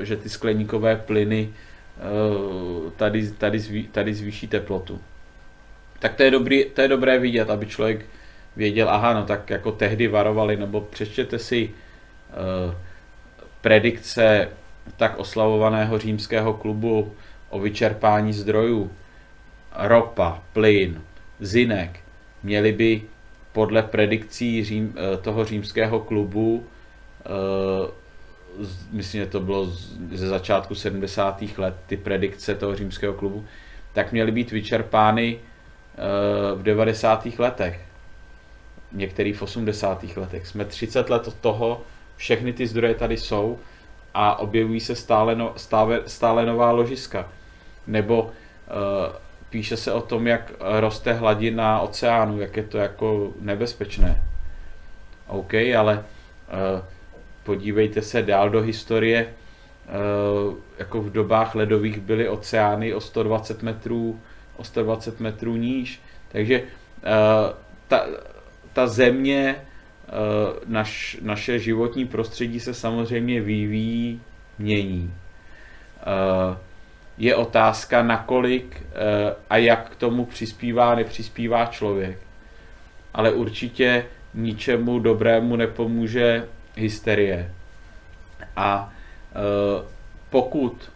že ty skleníkové plyny e, tady, tady, zví, tady zvýší teplotu tak to je, dobrý, to je dobré vidět, aby člověk věděl, aha, no tak jako tehdy varovali, nebo přečtěte si uh, predikce tak oslavovaného římského klubu o vyčerpání zdrojů. Ropa, plyn, zinek měli by podle predikcí toho římského klubu, myslím, že to bylo ze začátku 70. let, ty predikce toho římského klubu, tak měly být vyčerpány Eh, v 90. letech, některý v 80. letech. Jsme 30 let od toho, všechny ty zdroje tady jsou a objevují se stále, no, stále, stále nová ložiska. Nebo uh, píše se o tom, jak roste hladina oceánu, jak je to jako nebezpečné. OK, ale uh, podívejte se dál do historie, uh, jako v dobách ledových byly oceány o 120 metrů o 120 metrů níž. Takže uh, ta, ta země, uh, naš, naše životní prostředí se samozřejmě vyvíjí, mění. Je otázka, nakolik a jak k tomu přispívá, nepřispívá člověk. Ale určitě ničemu dobrému nepomůže hysterie. A pokud,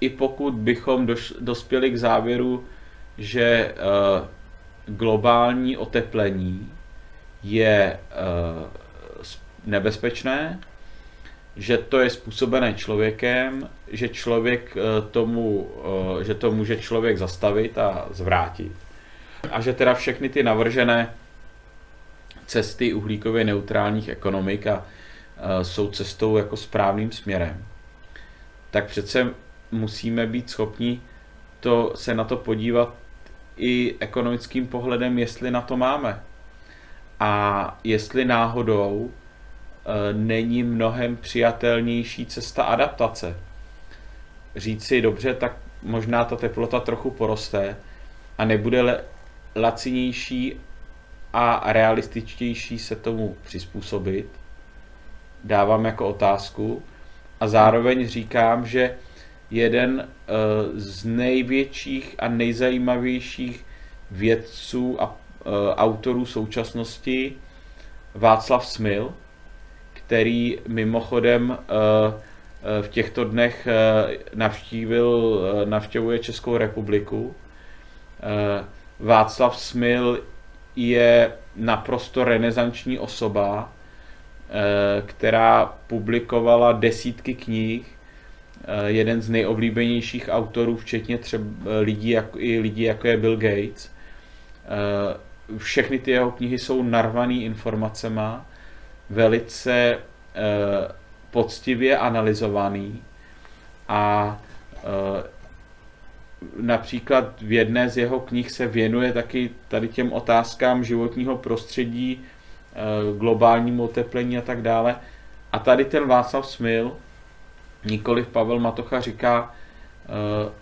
i pokud bychom doš, dospěli k závěru, že eh, globální oteplení je eh, nebezpečné, že to je způsobené člověkem, že člověk tomu, že to může člověk zastavit a zvrátit. A že teda všechny ty navržené cesty uhlíkově neutrálních ekonomik a jsou cestou jako správným směrem, tak přece musíme být schopni to, se na to podívat i ekonomickým pohledem, jestli na to máme. A jestli náhodou není mnohem přijatelnější cesta adaptace. Říci, dobře, tak možná ta teplota trochu poroste a nebude lacinější a realističtější se tomu přizpůsobit. Dávám jako otázku. A zároveň říkám, že jeden eh, z největších a nejzajímavějších vědců a eh, autorů současnosti, Václav Smil, který mimochodem eh, v těchto dnech navštívil, navštěvuje Českou republiku. Václav Smil je naprosto renesanční osoba, která publikovala desítky knih. Eh, jeden z nejoblíbenějších autorů, včetně třeba lidí, jako, i lidí, jako je Bill Gates. Eh, všechny ty jeho knihy jsou narvaný informacema, velice eh, poctivě analyzovaný. A například v jedné z jeho knih se věnuje taky tady těm otázkám životního prostředí, globálnímu oteplení a tak dále. A tady ten Václav Smil nikoliv Pavel Matocha říká, uh,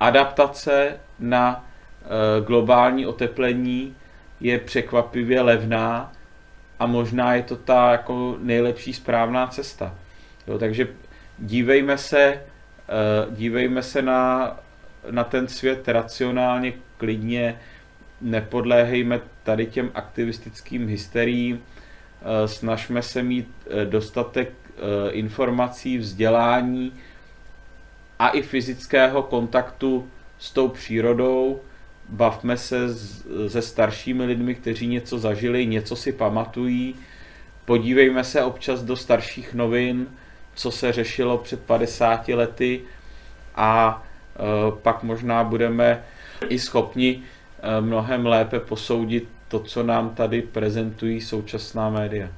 adaptace na uh, globální oteplení je překvapivě levná a možná je to ta jako nejlepší správná cesta. Jo, takže dívejme se, dívejme se na, na ten svět racionálně, klidně, nepodléhejme tady těm aktivistickým hysteriím, snažme se mít dostatek Eh, informací, vzdělání a i fyzického kontaktu s tou přírodou. Bavme se se staršími lidmi, kteří něco zažili, něco si pamatují. Podívejme se občas do starších novin, co se řešilo před 50 lety a eh, pak možná budeme i schopni eh, mnohem lépe posoudit to, co nám tady prezentují současná média.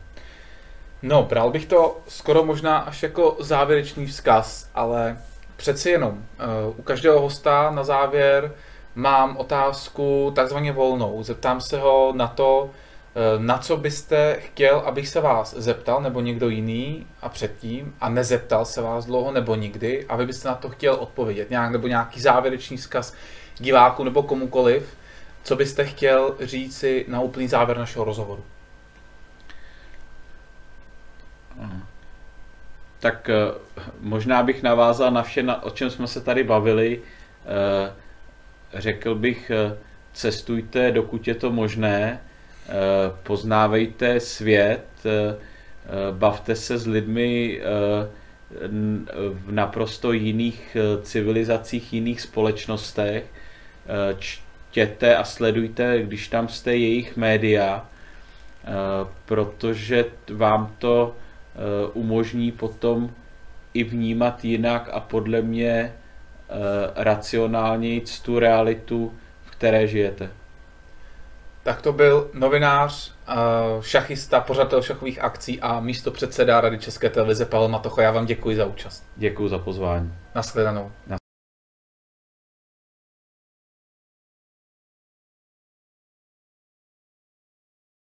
No, bral bych to skoro možná až jako závěrečný vzkaz, ale přeci jenom uh, u každého hosta na závěr mám otázku takzvaně volnou. Zeptám se ho na to, uh, na co byste chtěl, abych se vás zeptal, nebo někdo jiný a předtím, a nezeptal se vás dlouho nebo nikdy, a vy byste na to chtěl odpovědět, nějak, nebo nějaký závěrečný vzkaz diváku nebo komukoliv, co byste chtěl říci na úplný závěr našeho rozhovoru. Tak eh, možná bych navázal na vše, o čem jsme se tady bavili. Eh, řekl bych, eh, cestujte, dokud je to možné, poznávejte svět, bavte se s lidmi v naprosto jiných civilizacích, jiných společnostech, čtěte a sledujte, když tam jste jejich média, protože vám to Eh, umožní potom i vnímat jinak a podle mě eh, racionálněji tu realitu, v které žijete. Tak to byl novinář, eh, šachista, pořadatel šachových akcí a místo předseda Rady České televize Pavel Matocho. Já vám děkuji za účast. Děkuji za pozvání. Naschledanou.